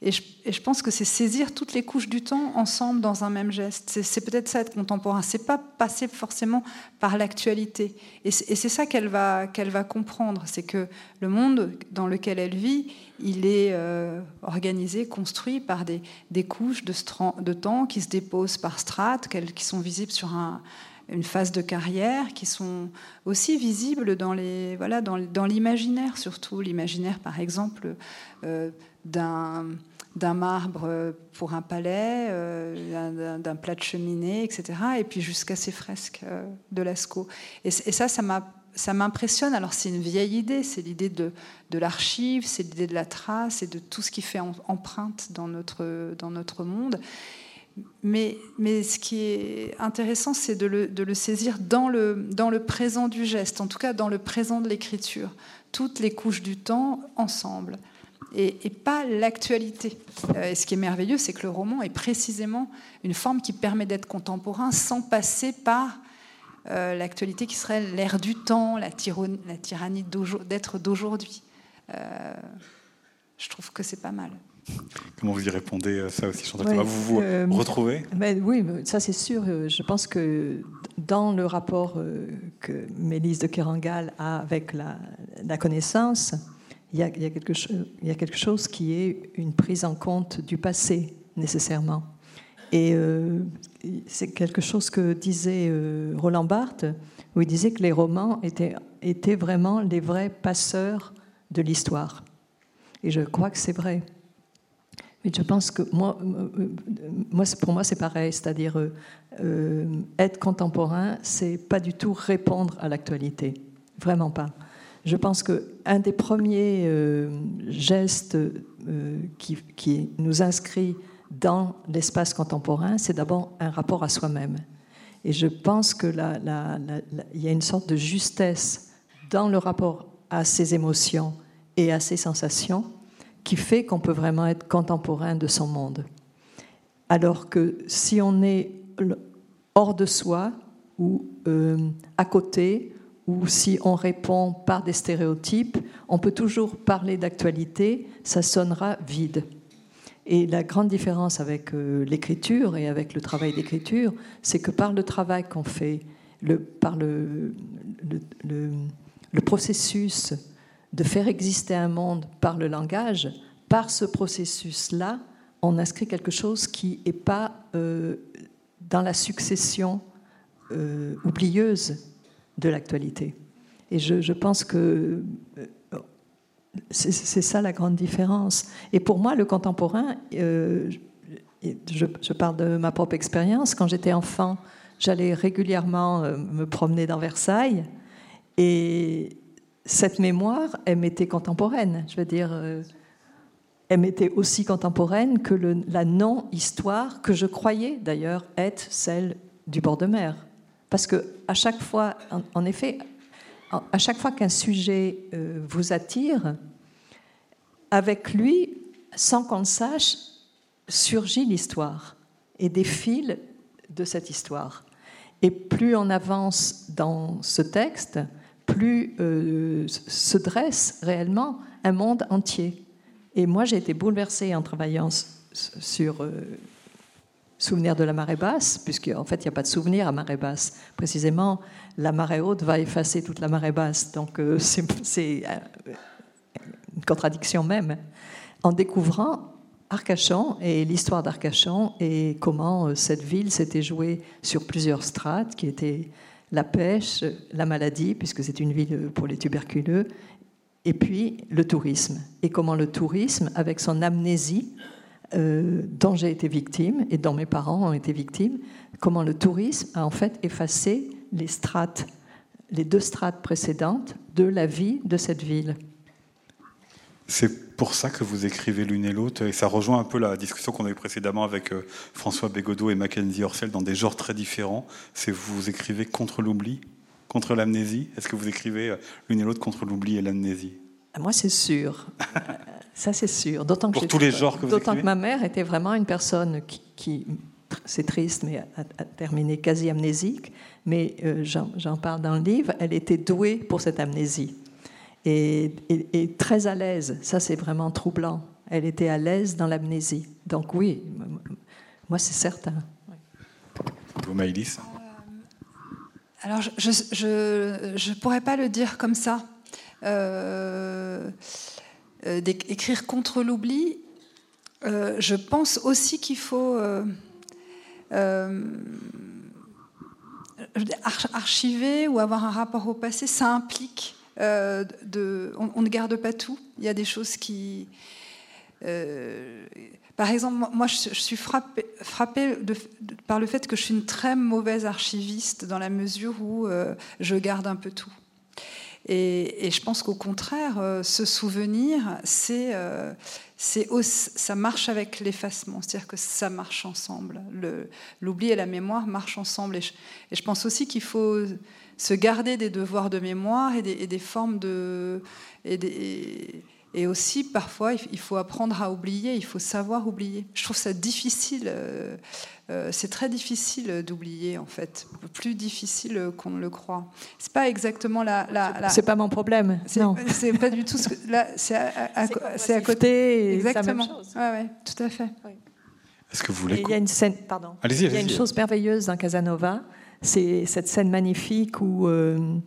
Et je, pense que c'est saisir toutes les couches du temps ensemble dans un même geste. C'est peut-être ça être contemporain. C'est pas passer forcément par l'actualité. Et c'est ça qu'elle va, qu'elle va comprendre. C'est que le monde dans lequel elle vit, il est euh, organisé, construit par des, couches de, temps qui se déposent par strates, qui sont visibles sur un, une phase de carrière qui sont aussi visibles dans les voilà dans, dans l'imaginaire surtout l'imaginaire par exemple euh, d'un d'un marbre pour un palais, euh, d'un plat de cheminée, etc. Et puis jusqu'à ces fresques euh, de Lascaux. Et, ça, ça m'impressionne. Alors c'est une vieille idée, c'est l'idée de, de l'archive, c'est l'idée de la trace et de tout ce qui fait empreinte dans notre, dans notre monde. Mais, mais ce qui est intéressant, c'est de le, de le, saisir dans le, dans le présent du geste, en tout cas dans le présent de l'écriture, toutes les couches du temps ensemble et, pas l'actualité. Euh, et ce qui est merveilleux, c'est que le roman est précisément une forme qui permet d'être contemporain sans passer par euh, l'actualité qui serait l'ère du temps, la, la tyrannie d'être d'aujourd'hui. Euh, je trouve que c'est pas mal.
Comment vous y répondez ça aussi, Chantal? Vous vous retrouvez?
ben, Oui, ça c'est sûr. Je pense que dans le rapport que Mélisse de Kerangal a avec la, la connaissance, il y, a, quelque chose, qui est une prise en compte du passé, nécessairement. Et euh, c'est quelque chose que disait euh, Roland Barthes, où il disait que les romans étaient, vraiment les vrais passeurs de l'histoire. Et je crois que c'est vrai. Mais je pense que moi, euh, moi pour moi, c'est pareil. C'est-à-dire, être contemporain, c'est pas du tout répondre à l'actualité. Vraiment pas. Je pense qu'un des premiers euh, gestes euh, qui, nous inscrit dans l'espace contemporain, c'est d'abord un rapport à soi-même. Et je pense qu'il y a une sorte de justesse dans le rapport à ses émotions et à ses sensations qui fait qu'on peut vraiment être contemporain de son monde. Alors que si on est hors de soi ou euh, à côté ou si on répond par des stéréotypes, on peut toujours parler d'actualité, ça sonnera vide. Et la grande différence avec euh, l'écriture et avec le travail d'écriture, c'est que par le travail qu'on fait, par le, le, processus de faire exister un monde par le langage, par ce processus-là, on inscrit quelque chose qui n'est pas euh, dans la succession euh, oublieuse de l'actualité. Et je, pense que euh, c'est ça la grande différence. Et pour moi, le contemporain, je, je, parle de ma propre expérience, quand j'étais enfant, j'allais régulièrement me promener dans Versailles. Et cette mémoire, elle m'était contemporaine. Je veux dire, elle m'était aussi contemporaine que la non-histoire, que je croyais d'ailleurs être celle du bord de mer. Parce que à chaque fois, en, effet, à chaque fois qu'un sujet euh, vous attire, avec lui, sans qu'on le sache, surgit l'histoire et des fils de cette histoire. Et plus on avance dans ce texte, plus euh, se dresse réellement un monde entier. Et moi, j'ai été bouleversée en travaillant sur euh, Souvenir de la marée basse, puisqu'en fait, il n'y a pas de souvenir à marée basse. Précisément, la marée haute va effacer toute la marée basse. Donc, euh, [laughs] c'est euh, une contradiction même. En découvrant Arcachon et l'histoire d'Arcachon et comment cette ville s'était jouée sur plusieurs strates, qui étaient la pêche, la maladie, puisque c'est une ville pour les tuberculeux, et puis le tourisme. Et comment le tourisme, avec son amnésie, euh, dont j'ai été victime et dont mes parents ont été victimes, comment le tourisme a en fait effacé les strates, les deux strates précédentes de la vie de cette ville.
C'est pour ça que vous écrivez l'une et l'autre, et ça rejoint un peu la discussion qu'on a eue précédemment avec euh, François Bégodeau et Mackenzie Orsel dans des genres très différents. C'est vous écrivez contre l'oubli contre l'amnésie? Est-ce que vous écrivez euh, l'une et l'autre contre l'oubli et l'amnésie?
Moi, c'est sûr. Ça, c'est sûr. D'autant
que Pour tous les genres que vous
D'autant que ma mère était vraiment une personne qui, c'est triste, mais a, terminé quasi amnésique. Mais euh, j'en parle dans le livre. Elle était douée pour cette amnésie et, et très à l'aise. Ça, c'est vraiment troublant. Elle était à l'aise dans l'amnésie. Donc oui, moi, c'est certain.
Vous, Maïlis
alors, je ne pourrais pas le dire comme ça. Euh, euh D'écrire contre l'oubli, euh, je pense aussi qu'il faut euh, archiver ou avoir un rapport au passé. Ça implique de, on, ne garde pas tout. Il y a des choses qui par exemple, moi, je, suis frappée, par le fait que je suis une très mauvaise archiviste dans la mesure où euh, je garde un peu tout. Et, je pense qu'au contraire, euh, ce souvenir, c'est, euh, ça marche avec l'effacement, c'est-à-dire que ça marche ensemble. l'oubli et la mémoire marchent ensemble. Et je, pense aussi qu'il faut se garder des devoirs de mémoire et des, formes de... et aussi, parfois, il faut apprendre à oublier, il faut savoir oublier. Je trouve ça difficile. Euh, euh, c'est très difficile d'oublier, en fait. Plus difficile qu'on ne le croit. C'est pas exactement la. la,
C'est pas mon problème. [laughs]
C'est pas du tout ce que. Là, c'est à, côté. Exactement. Oui, ouais, tout à fait.
Est-ce que vous voulez.
il y a une scène. Pardon.
Allez-y,
Il y a une chose merveilleuse dans Casanova. C'est cette scène magnifique où. Euh,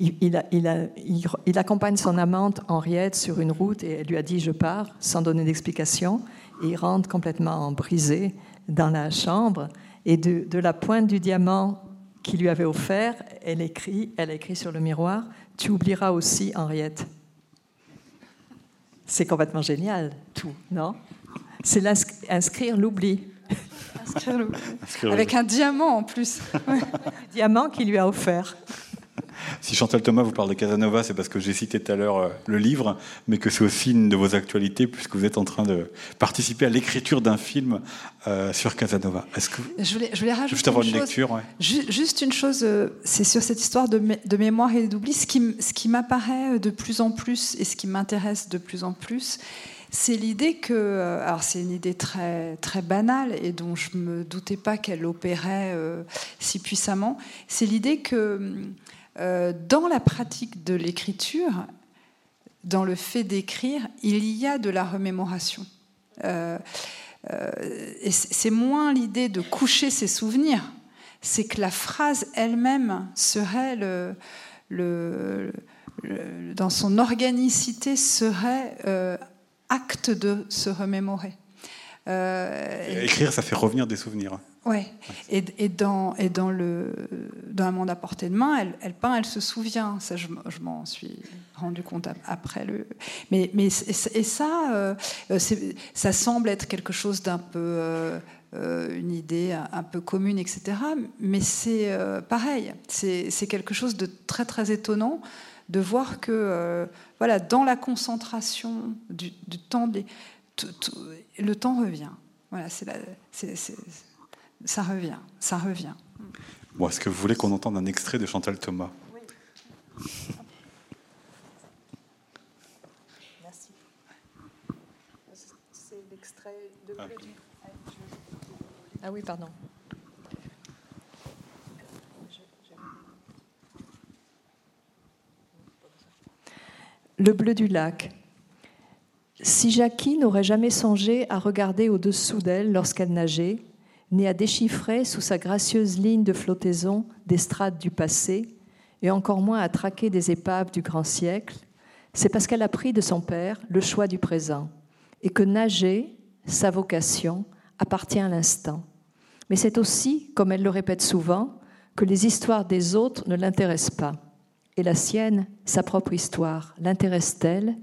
il, accompagne son amante Henriette sur une route et elle lui a dit je pars sans donner d'explication. Et il rentre complètement brisé dans la chambre et de, la pointe du diamant qu'il lui avait offert, elle écrit, elle écrit sur le miroir tu oublieras aussi Henriette. C'est complètement génial, tout, non? C'est inscrire l'oubli.
Avec un diamant en plus. [laughs]
diamant qu'il lui a offert.
Si Chantal Thomas vous parle de Casanova, c'est parce que j'ai cité tout à l'heure euh, le livre, mais que c'est aussi une de vos actualités, puisque vous êtes en train de participer à l'écriture d'un film euh, sur Casanova.
Est-ce que je voulais, je voulais rajouter
juste avoir une, lecture,
juste une chose, euh, c'est sur cette histoire de, de mémoire et d'oubli, ce qui, ce qui m'apparaît de plus en plus et ce qui m'intéresse de plus en plus, c'est l'idée que, alors c'est une idée très, très banale et dont je ne me doutais pas qu'elle opérait si puissamment, c'est l'idée que dans la pratique de l'écriture, dans le fait d'écrire, il y a de la remémoration. et c'est moins l'idée de coucher ses souvenirs, c'est que la phrase elle-même serait dans son organicité serait euh, acte de se remémorer.
Euh, écrire, ça fait revenir des souvenirs.
Ouais. Et, dans, et le, dans un monde à portée de main, elle, peint, elle se souvient. Ça, je, m'en suis rendu compte après le. Mais, et, ça, euh, ça semble être quelque chose d'un peu. une idée un, peu commune, etc. Mais c'est pareil, c'est quelque chose de très très étonnant de voir que euh, voilà, dans la concentration du, temps, le temps revient. Voilà, c'est ça revient, ça revient.
Bon, Est-ce que vous voulez qu'on entende un extrait de Chantal Thomas? Oui.
Merci. C'est l'extrait de ah. ah oui, pardon. Le bleu du lac. Si Jackie n'aurait jamais songé à regarder au-dessous d'elle lorsqu'elle nageait, ni à déchiffrer sous sa gracieuse ligne de flottaison des strates du passé, et encore moins à traquer des épaves du grand siècle, c'est parce qu'elle a pris de son père le choix du présent, et que nager, sa vocation, appartient à l'instant. Mais c'est aussi, comme elle le répète souvent, que les histoires des autres ne l'intéressent pas. Et la sienne, sa propre histoire, l'intéresse-t-elle?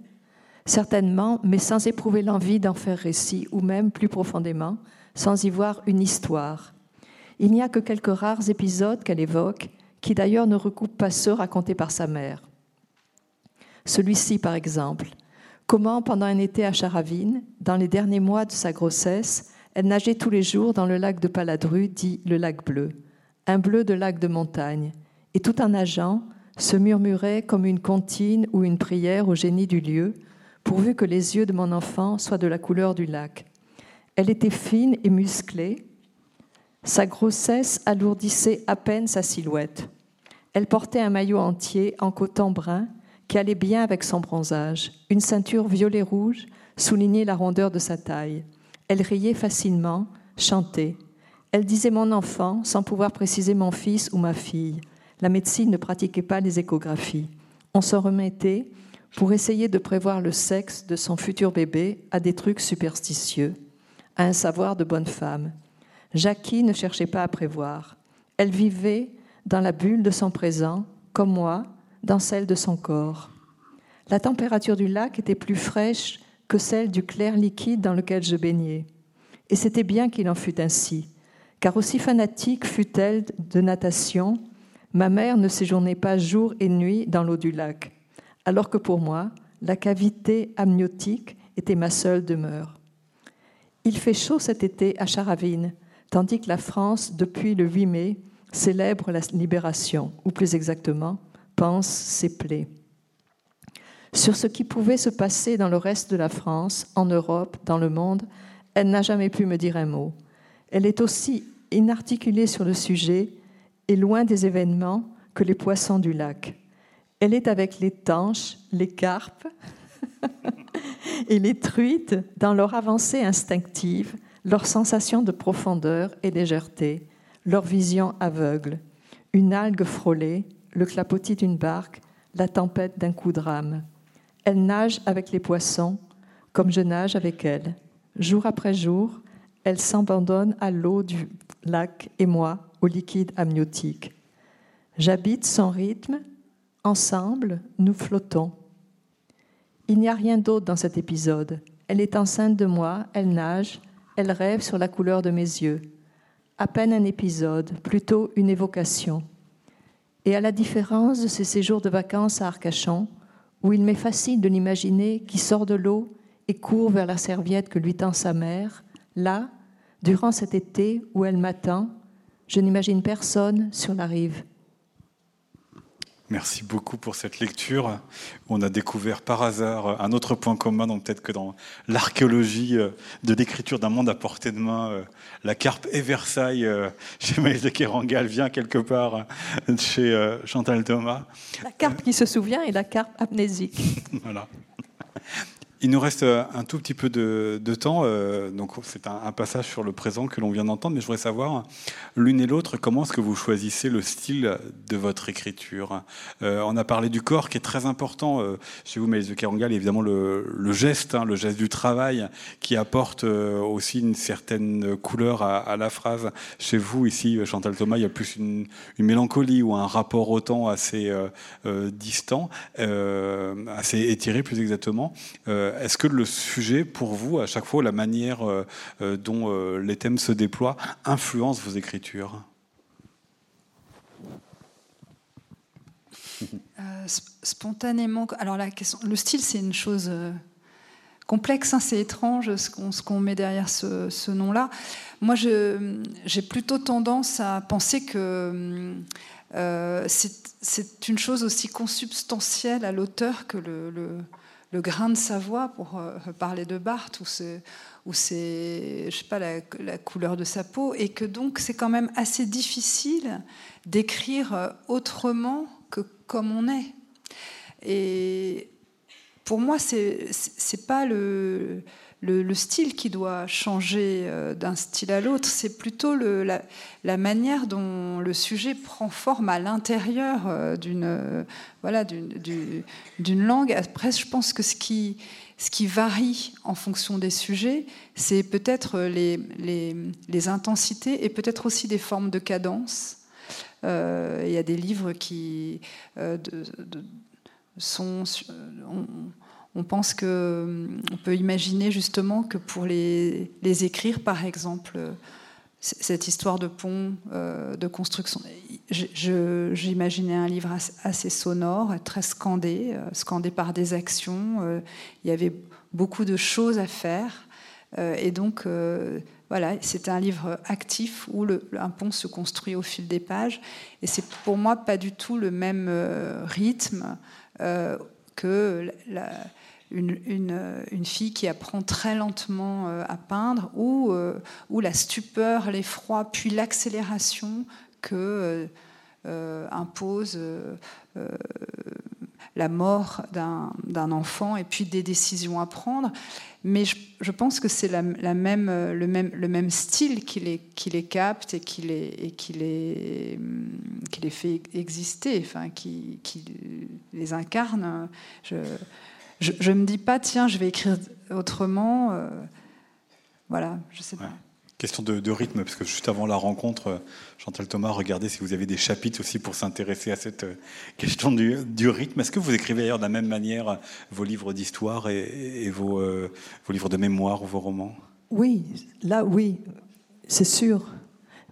Certainement, mais sans éprouver l'envie d'en faire récit, ou même plus profondément, sans y voir une histoire. Il n'y a que quelques rares épisodes qu'elle évoque, qui d'ailleurs ne recoupent pas ceux racontés par sa mère. Celui-ci, par exemple. Comment, pendant un été à Charavine, dans les derniers mois de sa grossesse, elle nageait tous les jours dans le lac de Paladru, dit le lac bleu, un bleu de lac de montagne, et tout en nageant, se murmurait comme une comptine ou une prière au génie du lieu, pourvu que les yeux de mon enfant soient de la couleur du lac. Elle était fine et musclée. Sa grossesse alourdissait à peine sa silhouette. Elle portait un maillot entier en coton brun qui allait bien avec son bronzage. Une ceinture violet-rouge soulignait la rondeur de sa taille. Elle riait facilement, chantait. Elle disait mon enfant sans pouvoir préciser mon fils ou ma fille la médecine ne pratiquait pas les échographies. On s'en remettait pour essayer de prévoir le sexe de son futur bébé à des trucs superstitieux, à un savoir de bonne femme. Jackie ne cherchait pas à prévoir. Elle vivait dans la bulle de son présent, comme moi, dans celle de son corps. La température du lac était plus fraîche que celle du clair liquide dans lequel je baignais. Et c'était bien qu'il en fût ainsi, car aussi fanatique fut-elle de natation, Ma mère ne séjournait pas jour et nuit dans l'eau du lac, alors que pour moi, la cavité amniotique était ma seule demeure. Il fait chaud cet été à Charavine, tandis que la France, depuis le 8 mai, célèbre la libération, ou plus exactement, pense ses plaies. Sur ce qui pouvait se passer dans le reste de la France, en Europe, dans le monde, elle n'a jamais pu me dire un mot. Elle est aussi inarticulée sur le sujet et loin des événements que les poissons du lac. Elle est avec les tanches, les carpes [laughs] et les truites dans leur avancée instinctive, leur sensation de profondeur et légèreté, leur vision aveugle. Une algue frôlée, le clapotis d'une barque, la tempête d'un coup de rame. Elle nage avec les poissons, comme je nage avec elle. Jour après jour, elle s'abandonne à l'eau du lac et moi, au liquide amniotique. J'habite son rythme, ensemble, nous flottons. Il n'y a rien d'autre dans cet épisode. Elle est enceinte de moi, elle nage, elle rêve sur la couleur de mes yeux. À peine un épisode, plutôt une évocation. Et à la différence de ces séjours de vacances à Arcachon, où il m'est facile de l'imaginer qui sort de l'eau et court vers la serviette que lui tend sa mère, là, durant cet été où elle m'attend, je n'imagine personne sur la rive.
Merci beaucoup pour cette lecture. On a découvert par hasard un autre point commun, donc peut-être que dans l'archéologie euh, de l'écriture d'un monde à portée de main, euh, la carpe et Versailles euh, [laughs] chez Maïs de Kerangal vient quelque part chez Chantal Thomas.
La carpe qui se souvient et la carpe amnésique. [laughs]
voilà. Il nous reste euh, un tout petit peu de, temps, euh, donc c'est un, passage sur le présent que l'on vient d'entendre, mais je voudrais savoir, l'une et l'autre, comment est-ce que vous choisissez le style de votre écriture? Euh, On a parlé du corps qui est très important chez vous, Mélise de Kerangal, évidemment le, geste, hein, le geste du travail qui apporte aussi une certaine couleur à, la phrase. Chez vous, ici, Chantal Thomas, il y a plus une, mélancolie ou un rapport au temps assez distant, assez étiré plus exactement. Est-ce que le sujet, pour vous, à chaque fois, la manière euh, euh, dont les thèmes se déploient, influence vos écritures?
Spontanément, alors la question, le style, c'est une chose complexe, hein, c'est étrange ce qu'on met derrière ce, nom-là. Moi, j'ai plutôt tendance à penser que c'est une chose aussi consubstantielle à l'auteur que le, le grain de sa voix, pour euh, parler de Barthes, ou c'est, je sais pas, la, couleur de sa peau, et que donc c'est quand même assez difficile d'écrire euh, autrement que comme on est. Et pour moi, c'est pas le le, style qui doit changer euh, d'un style à l'autre, c'est plutôt la, manière dont le sujet prend forme à l'intérieur euh, d'une euh, voilà, langue. Après, je pense que ce qui, ce qui varie en fonction des sujets, c'est peut-être les, les, intensités et peut-être aussi des formes de cadence. Il y a des livres qui sont on pense qu'on euh, peut imaginer justement que pour les, écrire, par exemple, cette histoire de pont, euh, de construction, j'imaginais un livre assez sonore, très scandé, euh, scandé par des actions. Il y avait beaucoup de choses à faire. Et donc, voilà, c'était un livre actif où un pont se construit au fil des pages. Et c'est pour moi pas du tout le même rythme que la, une, une, fille qui apprend très lentement euh, à peindre, ou, euh, ou la stupeur, l'effroi, puis l'accélération que euh, impose la mort d'un enfant et puis des décisions à prendre. Mais je, pense que c'est la, même, le, même, le même style qui les, qui les capte et qui les, et qui les, qui les fait exister, enfin, qui, qui les incarne. Je, je ne me dis pas, tiens, je vais écrire autrement. Euh, voilà, je sais pas.
Question de, rythme, parce que juste avant la rencontre, euh, Chantal Thomas, regardez si vous avez des chapitres aussi pour s'intéresser à cette euh, [laughs] question du, rythme. Est-ce que vous écrivez d'ailleurs de la même manière vos livres d'histoire et, vos, vos livres de mémoire ou vos romans?
Oui, là oui, c'est sûr.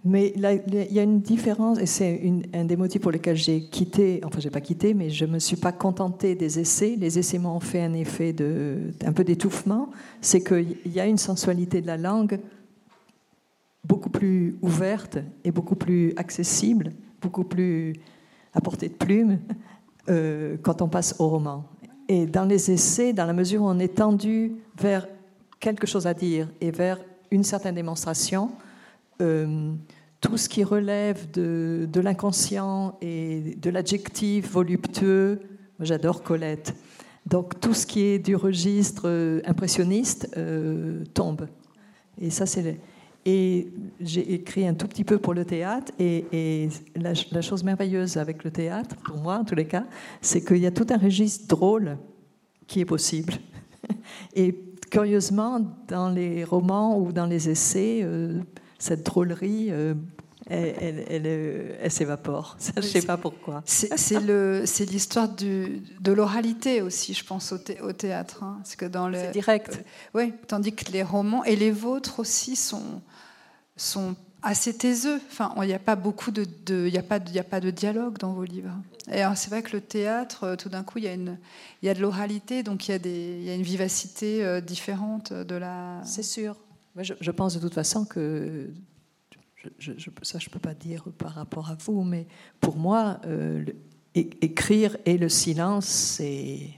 Mais il y a une différence, et c'est un des motifs pour lesquels j'ai quitté, enfin, j'ai pas quitté, mais je me suis pas contentée des essais. Les essais m'ont fait un effet de, un peu d'étouffement. C'est qu'il y a une sensualité de la langue beaucoup plus ouverte et beaucoup plus accessible, beaucoup plus à portée de plume euh, quand on passe au roman. Et dans les essais, dans la mesure où on est tendu vers quelque chose à dire et vers une certaine démonstration, euh, tout ce qui relève de, l'inconscient et de l'adjectif voluptueux, j'adore Colette. Donc tout ce qui est du registre euh, impressionniste euh, tombe. Et ça, c'est et j'ai écrit un tout petit peu pour le théâtre. Et, la, chose merveilleuse avec le théâtre, pour moi en tous les cas, c'est qu'il y a tout un registre drôle qui est possible. [laughs] Et curieusement, dans les romans ou dans les essais, euh, cette drôlerie, euh, elle, s'évapore. je ne sais pas pourquoi.
C'est l'histoire de l'oralité aussi, je pense, au, théâtre. Hein.
que dans le, direct.
Euh, oui, tandis que les romans, et les vôtres aussi, sont, sont assez taiseux. Enfin, il n'y a pas beaucoup de, il y a pas, a pas de dialogue dans vos livres. Et c'est vrai que le théâtre, euh, tout d'un coup, il y a une, il y a de l'oralité, donc il y a des, il y a une vivacité différente de la.
C'est sûr. Je, pense de toute façon que, ça je ne peux pas dire par rapport à vous, mais pour moi, euh, écrire et le silence, c'est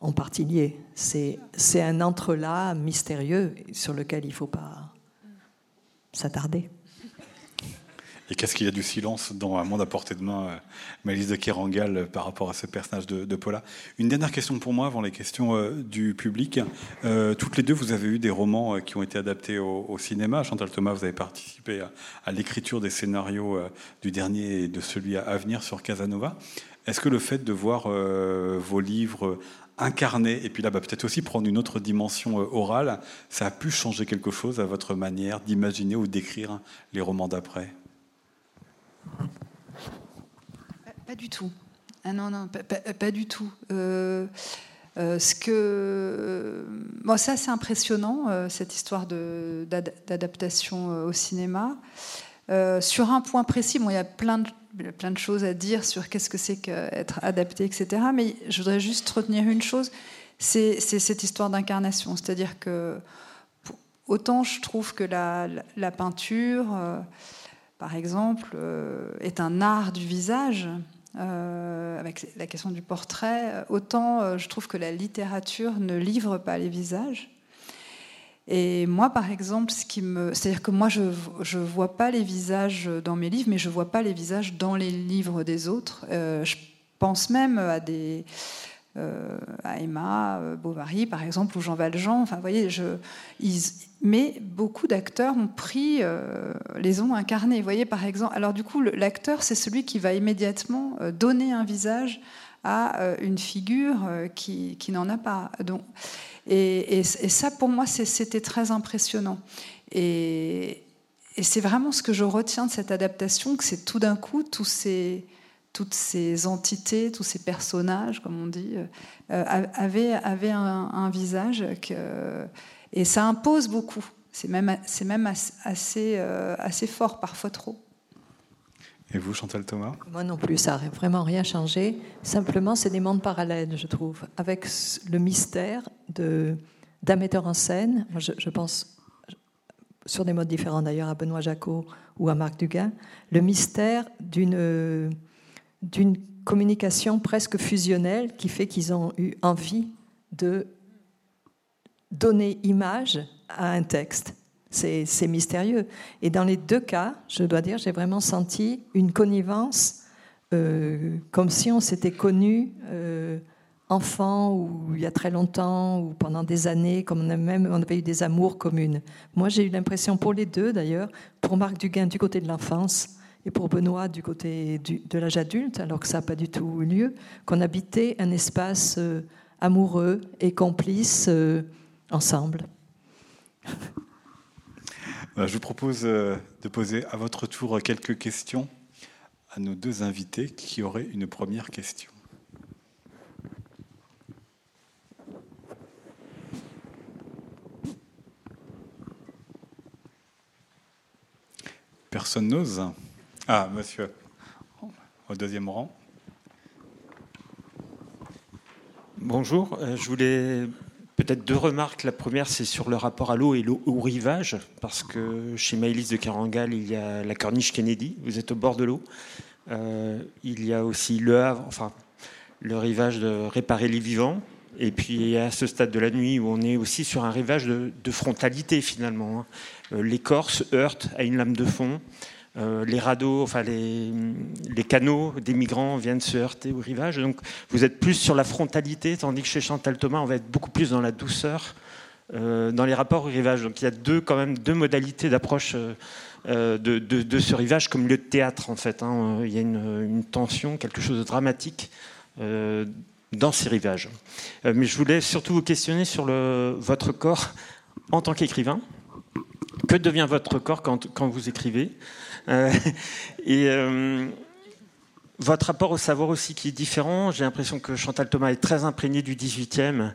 en partie lié. C'est un entrelac mystérieux sur lequel il ne faut pas s'attarder.
Et qu'est-ce qu'il y a du silence dans Un monde à portée de main, euh, Malice de Kerangal, euh, par rapport à ce personnage de, Paula? Une dernière question pour moi, avant les questions euh, du public. toutes les deux, vous avez eu des romans qui ont été adaptés au, cinéma. Chantal Thomas, vous avez participé à, l'écriture des scénarios du dernier et de celui à venir sur Casanova. Est-ce que le fait de voir vos livres incarnés, et puis là, bah, peut-être aussi prendre une autre dimension orale, ça a pu changer quelque chose à votre manière d'imaginer ou d'écrire les romans d'après?
Pas, du tout. Ah non, non, pas, du tout. Euh, euh, ce que, bon, c'est impressionnant, euh, cette histoire d'adaptation au cinéma. sur un point précis, bon, il y a plein de, plein de choses à dire sur qu'est-ce que c'est qu'être adapté, etc. Mais je voudrais juste retenir une chose, c'est cette histoire d'incarnation. C'est-à-dire que autant je trouve que la peinture par exemple, euh, est un art du visage, euh, avec la question du portrait, autant euh, je trouve que la littérature ne livre pas les visages. Et moi, par exemple, ce qui me, c'est-à-dire que moi, je ne vois pas les visages dans mes livres, mais je vois pas les visages dans les livres des autres. je pense même à des à Emma Bovary, par exemple, ou Jean Valjean. Enfin, vous voyez, je, mais beaucoup d'acteurs ont pris, euh, les ont incarnés. Vous voyez, par exemple, alors du coup, l'acteur, c'est celui qui va immédiatement donner un visage à une figure qui, n'en a pas. Donc, et, ça, pour moi, c'était très impressionnant. Et, c'est vraiment ce que je retiens de cette adaptation, que c'est tout d'un coup toutes ces entités, tous ces personnages, comme on dit, euh, avaient, avaient un, visage que, et ça impose beaucoup. C'est même, c'est même assez, euh, assez fort, parfois trop.
Et vous, Chantal Thomas?
Moi non plus, ça n'a vraiment rien changé. Simplement, c'est des mondes parallèles, je trouve, avec le mystère de, d'un metteur en scène. Je, je, pense sur des modes différents d'ailleurs à Benoît Jacot ou à Marc Dugas. Le mystère d'une d'une communication presque fusionnelle qui fait qu'ils ont eu envie de donner image à un texte. C'est mystérieux. Et dans les deux cas, je dois dire, j'ai vraiment senti une connivence, euh, comme si on s'était connus euh, enfant ou il y a très longtemps ou pendant des années, comme on, a même, on avait eu des amours communes. Moi, j'ai eu l'impression pour les deux, d'ailleurs, pour Marc Duguin du côté de l'enfance, et pour Benoît du côté de l'âge adulte, alors que ça n'a pas du tout eu lieu, qu'on habitait un espace euh, amoureux et complice euh, ensemble.
Je vous propose euh, de poser à votre tour quelques questions à nos deux invités qui auraient une première question. Personne n'ose ah, monsieur, au deuxième rang.
Bonjour, euh, je voulais peut-être deux remarques. La première, c'est sur le rapport à l'eau et au rivage, parce que chez Maëlys de Carangal, il y a la corniche Kennedy, vous êtes au bord de l'eau. Euh, il y a aussi le Havre, enfin, le rivage de réparer les vivants. Et puis à ce stade de la nuit où on est aussi sur un rivage de, frontalité finalement. Hein. Euh, l'écorce heurte à une lame de fond. Euh, les radeaux, enfin les, canaux des migrants viennent se heurter au rivage. Donc vous êtes plus sur la frontalité, tandis que chez Chantal Thomas, on va être beaucoup plus dans la douceur, euh, dans les rapports au rivage. Donc il y a deux, quand même deux modalités d'approche euh, de, ce rivage, comme le théâtre en fait. Hein. Il y a une, tension, quelque chose de dramatique dans ces rivages. mais je voulais surtout vous questionner sur votre corps en tant qu'écrivain. Que devient votre corps quand, vous écrivez? [laughs] et euh, votre rapport au savoir aussi qui est différent. J'ai l'impression que Chantal Thomas est très imprégnée du 18e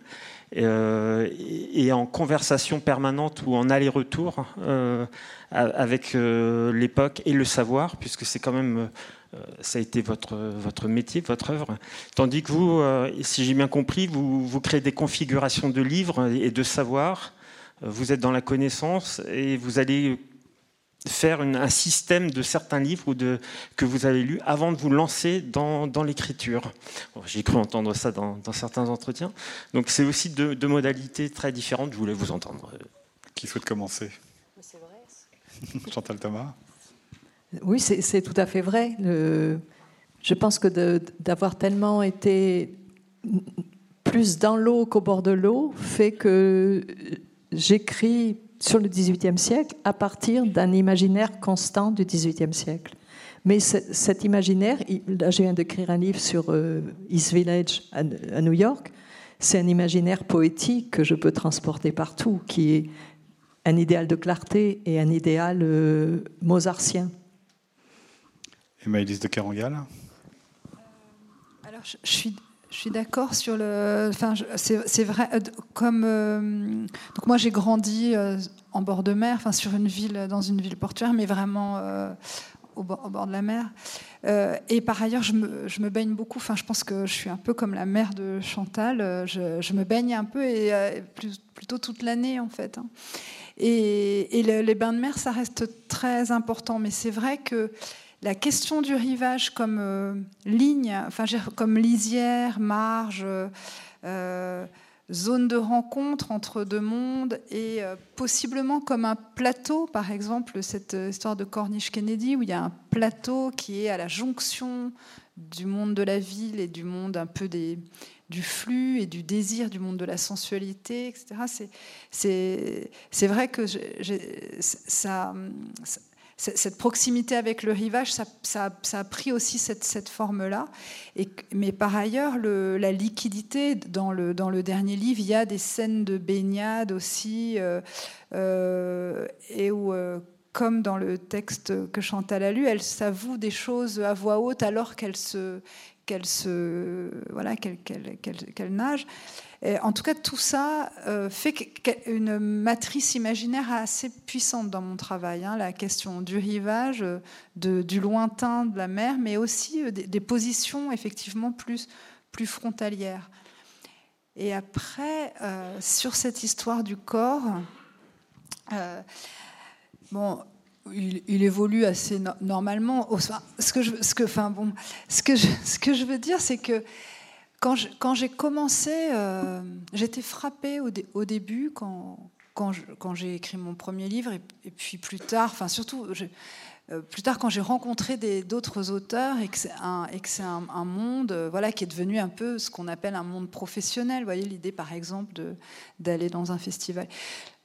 euh, et en conversation permanente ou en aller-retour avec l'époque et le savoir, puisque c'est quand même ça a été votre, votre métier, votre œuvre. Tandis que vous, si j'ai bien compris, vous, vous créez des configurations de livres et de savoir. Vous êtes dans la connaissance et vous allez faire un système de certains livres ou de, que vous avez lus avant de vous lancer dans, l'écriture. J'ai cru entendre ça dans, certains entretiens. Donc c'est aussi deux, modalités très différentes. Je voulais vous entendre.
Qui souhaite commencer? C'est vrai. [laughs] Chantal Thomas?
Oui, c'est tout à fait vrai. je pense que d'avoir tellement été plus dans l'eau qu'au bord de l'eau fait que j'écris sur le XVIIIe siècle à partir d'un imaginaire constant du XVIIIe siècle. Mais cet imaginaire, là je viens d'écrire un livre sur euh, East Village à, New York, c'est un imaginaire poétique que je peux transporter partout, qui est un idéal de clarté et un idéal euh, mozartien.
Et Maëlys de Carangal
euh, Alors je, je suis je suis d'accord sur le. Enfin, c'est vrai. Euh, comme euh, donc moi j'ai grandi euh, en bord de mer, enfin sur une ville, dans une ville portuaire, mais vraiment au bord, de la mer. et par ailleurs, je me, baigne beaucoup. Enfin, je pense que je suis un peu comme la mère de Chantal. Je, me baigne un peu et plutôt toute l'année en fait. Hein. Et les bains de mer, ça reste très important. Mais c'est vrai que la question du rivage comme euh, ligne, enfin, comme lisière, marge, euh, zone de rencontre entre deux mondes et euh, possiblement comme un plateau, par exemple, cette histoire de Corniche-Kennedy, où il y a un plateau qui est à la jonction du monde de la ville et du monde un peu des, du flux et du désir du monde de la sensualité, etc. C'est vrai que ça, cette proximité avec le rivage, ça, a pris aussi cette, forme-là. Mais par ailleurs, la liquidité, dans le, dernier livre, il y a des scènes de baignade aussi, euh, euh, et où, euh, comme dans le texte que Chantal a lu, elle s'avoue des choses à voix haute alors qu'elle se, qu'elle se, voilà, qu'elle nage en tout cas, tout ça euh, fait une matrice imaginaire assez puissante dans mon travail. Hein, la question du rivage, du lointain de la mer, mais aussi euh, des, positions effectivement plus, plus frontalières. Et après, euh, sur cette histoire du corps, bon, il, évolue assez normalement. Ce que je, ce que, enfin bon, ce que [laughs] ce que je veux dire, c'est que quand j'ai commencé, euh, j'étais frappée au, début quand, j'ai écrit mon premier livre et, puis plus tard, enfin surtout euh, plus tard quand j'ai rencontré d'autres auteurs et que c'est un, monde euh, voilà, qui est devenu un peu ce qu'on appelle un monde professionnel. Vous voyez l'idée par exemple d'aller dans un festival.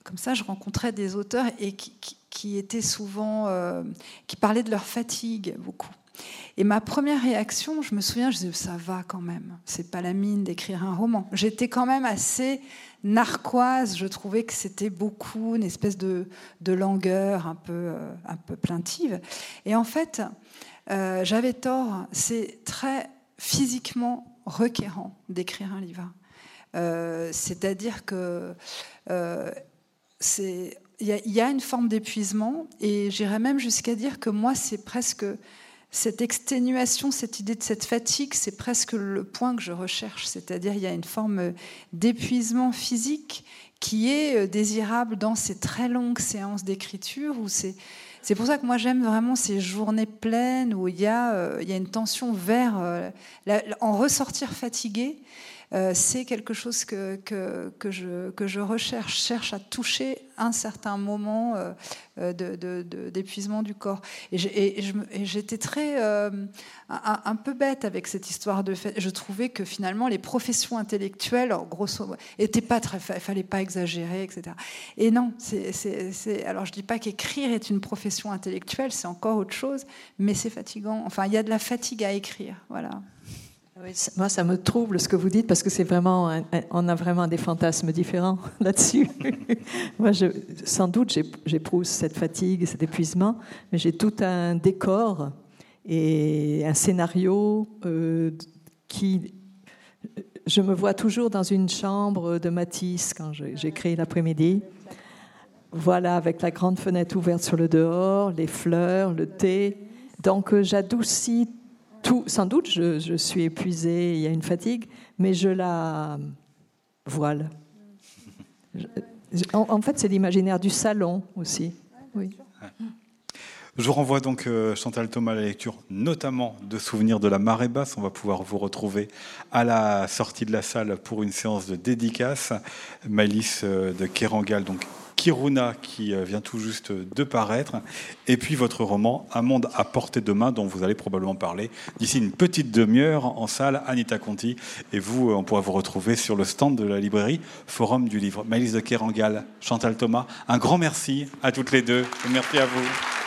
Comme ça, je rencontrais des auteurs et qui, étaient souvent, qui parlaient de leur fatigue beaucoup. Et ma première réaction, je me souviens, je disais, ça va quand même, c'est pas la mine d'écrire un roman. J'étais quand même assez narquoise, je trouvais que c'était beaucoup une espèce de, de langueur un peu, euh, un peu plaintive. Et en fait, euh, j'avais tort, c'est très physiquement requérant d'écrire un livre. Euh, c'est-à-dire que c'est il y, y, a une forme d'épuisement et j'irais même jusqu'à dire que moi c'est presque cette exténuation, cette idée de cette fatigue, c'est presque le point que je recherche. C'est-à-dire, il y a une forme d'épuisement physique qui est euh, désirable dans ces très longues séances d'écriture. C'est, pour ça que moi j'aime vraiment ces journées pleines où il y a, euh, une tension vers euh, en ressortir fatigué. Euh, c'est quelque chose que, que, je, que je recherche, cherche à toucher un certain moment euh, euh, d'épuisement du corps. Et j'étais très un, peu bête avec cette histoire de fait. Je trouvais que finalement les professions intellectuelles, grosso étaient pas très, fallait pas exagérer, etc. Et non, alors je dis pas qu'écrire est une profession intellectuelle, c'est encore autre chose, mais c'est fatigant. Enfin, il y a de la fatigue à écrire, voilà
moi, ça me trouble ce que vous dites parce que c'est vraiment, on a vraiment des fantasmes différents [laughs] là-dessus. [laughs] moi, sans doute, j'éprouve cette fatigue, cet épuisement, mais j'ai tout un décor et un scénario euh, qui. Je me vois toujours dans une chambre de Matisse quand j'écris l'après-midi. Voilà, avec la grande fenêtre ouverte sur le dehors, les fleurs, le thé. Donc, euh, j'adoucis sans doute, je, suis épuisée, il y a une fatigue, mais je la voile. en, fait, c'est l'imaginaire du salon aussi. Oui.
Je vous renvoie donc, euh, Chantal Thomas, à la lecture notamment de Souvenirs de la marée basse. On va pouvoir vous retrouver à la sortie de la salle pour une séance de dédicace. Maëlys euh, de Kerangal, donc Kiruna, qui euh, vient tout juste de paraître. Et puis votre roman Un monde à portée de main, dont vous allez probablement parler d'ici une petite demi-heure en salle, Anita Conti. Et vous, on pourra vous retrouver sur le stand de la librairie Forum du Livre. Maëlys de Kerangal, Chantal Thomas, un grand merci à toutes les deux et merci à vous.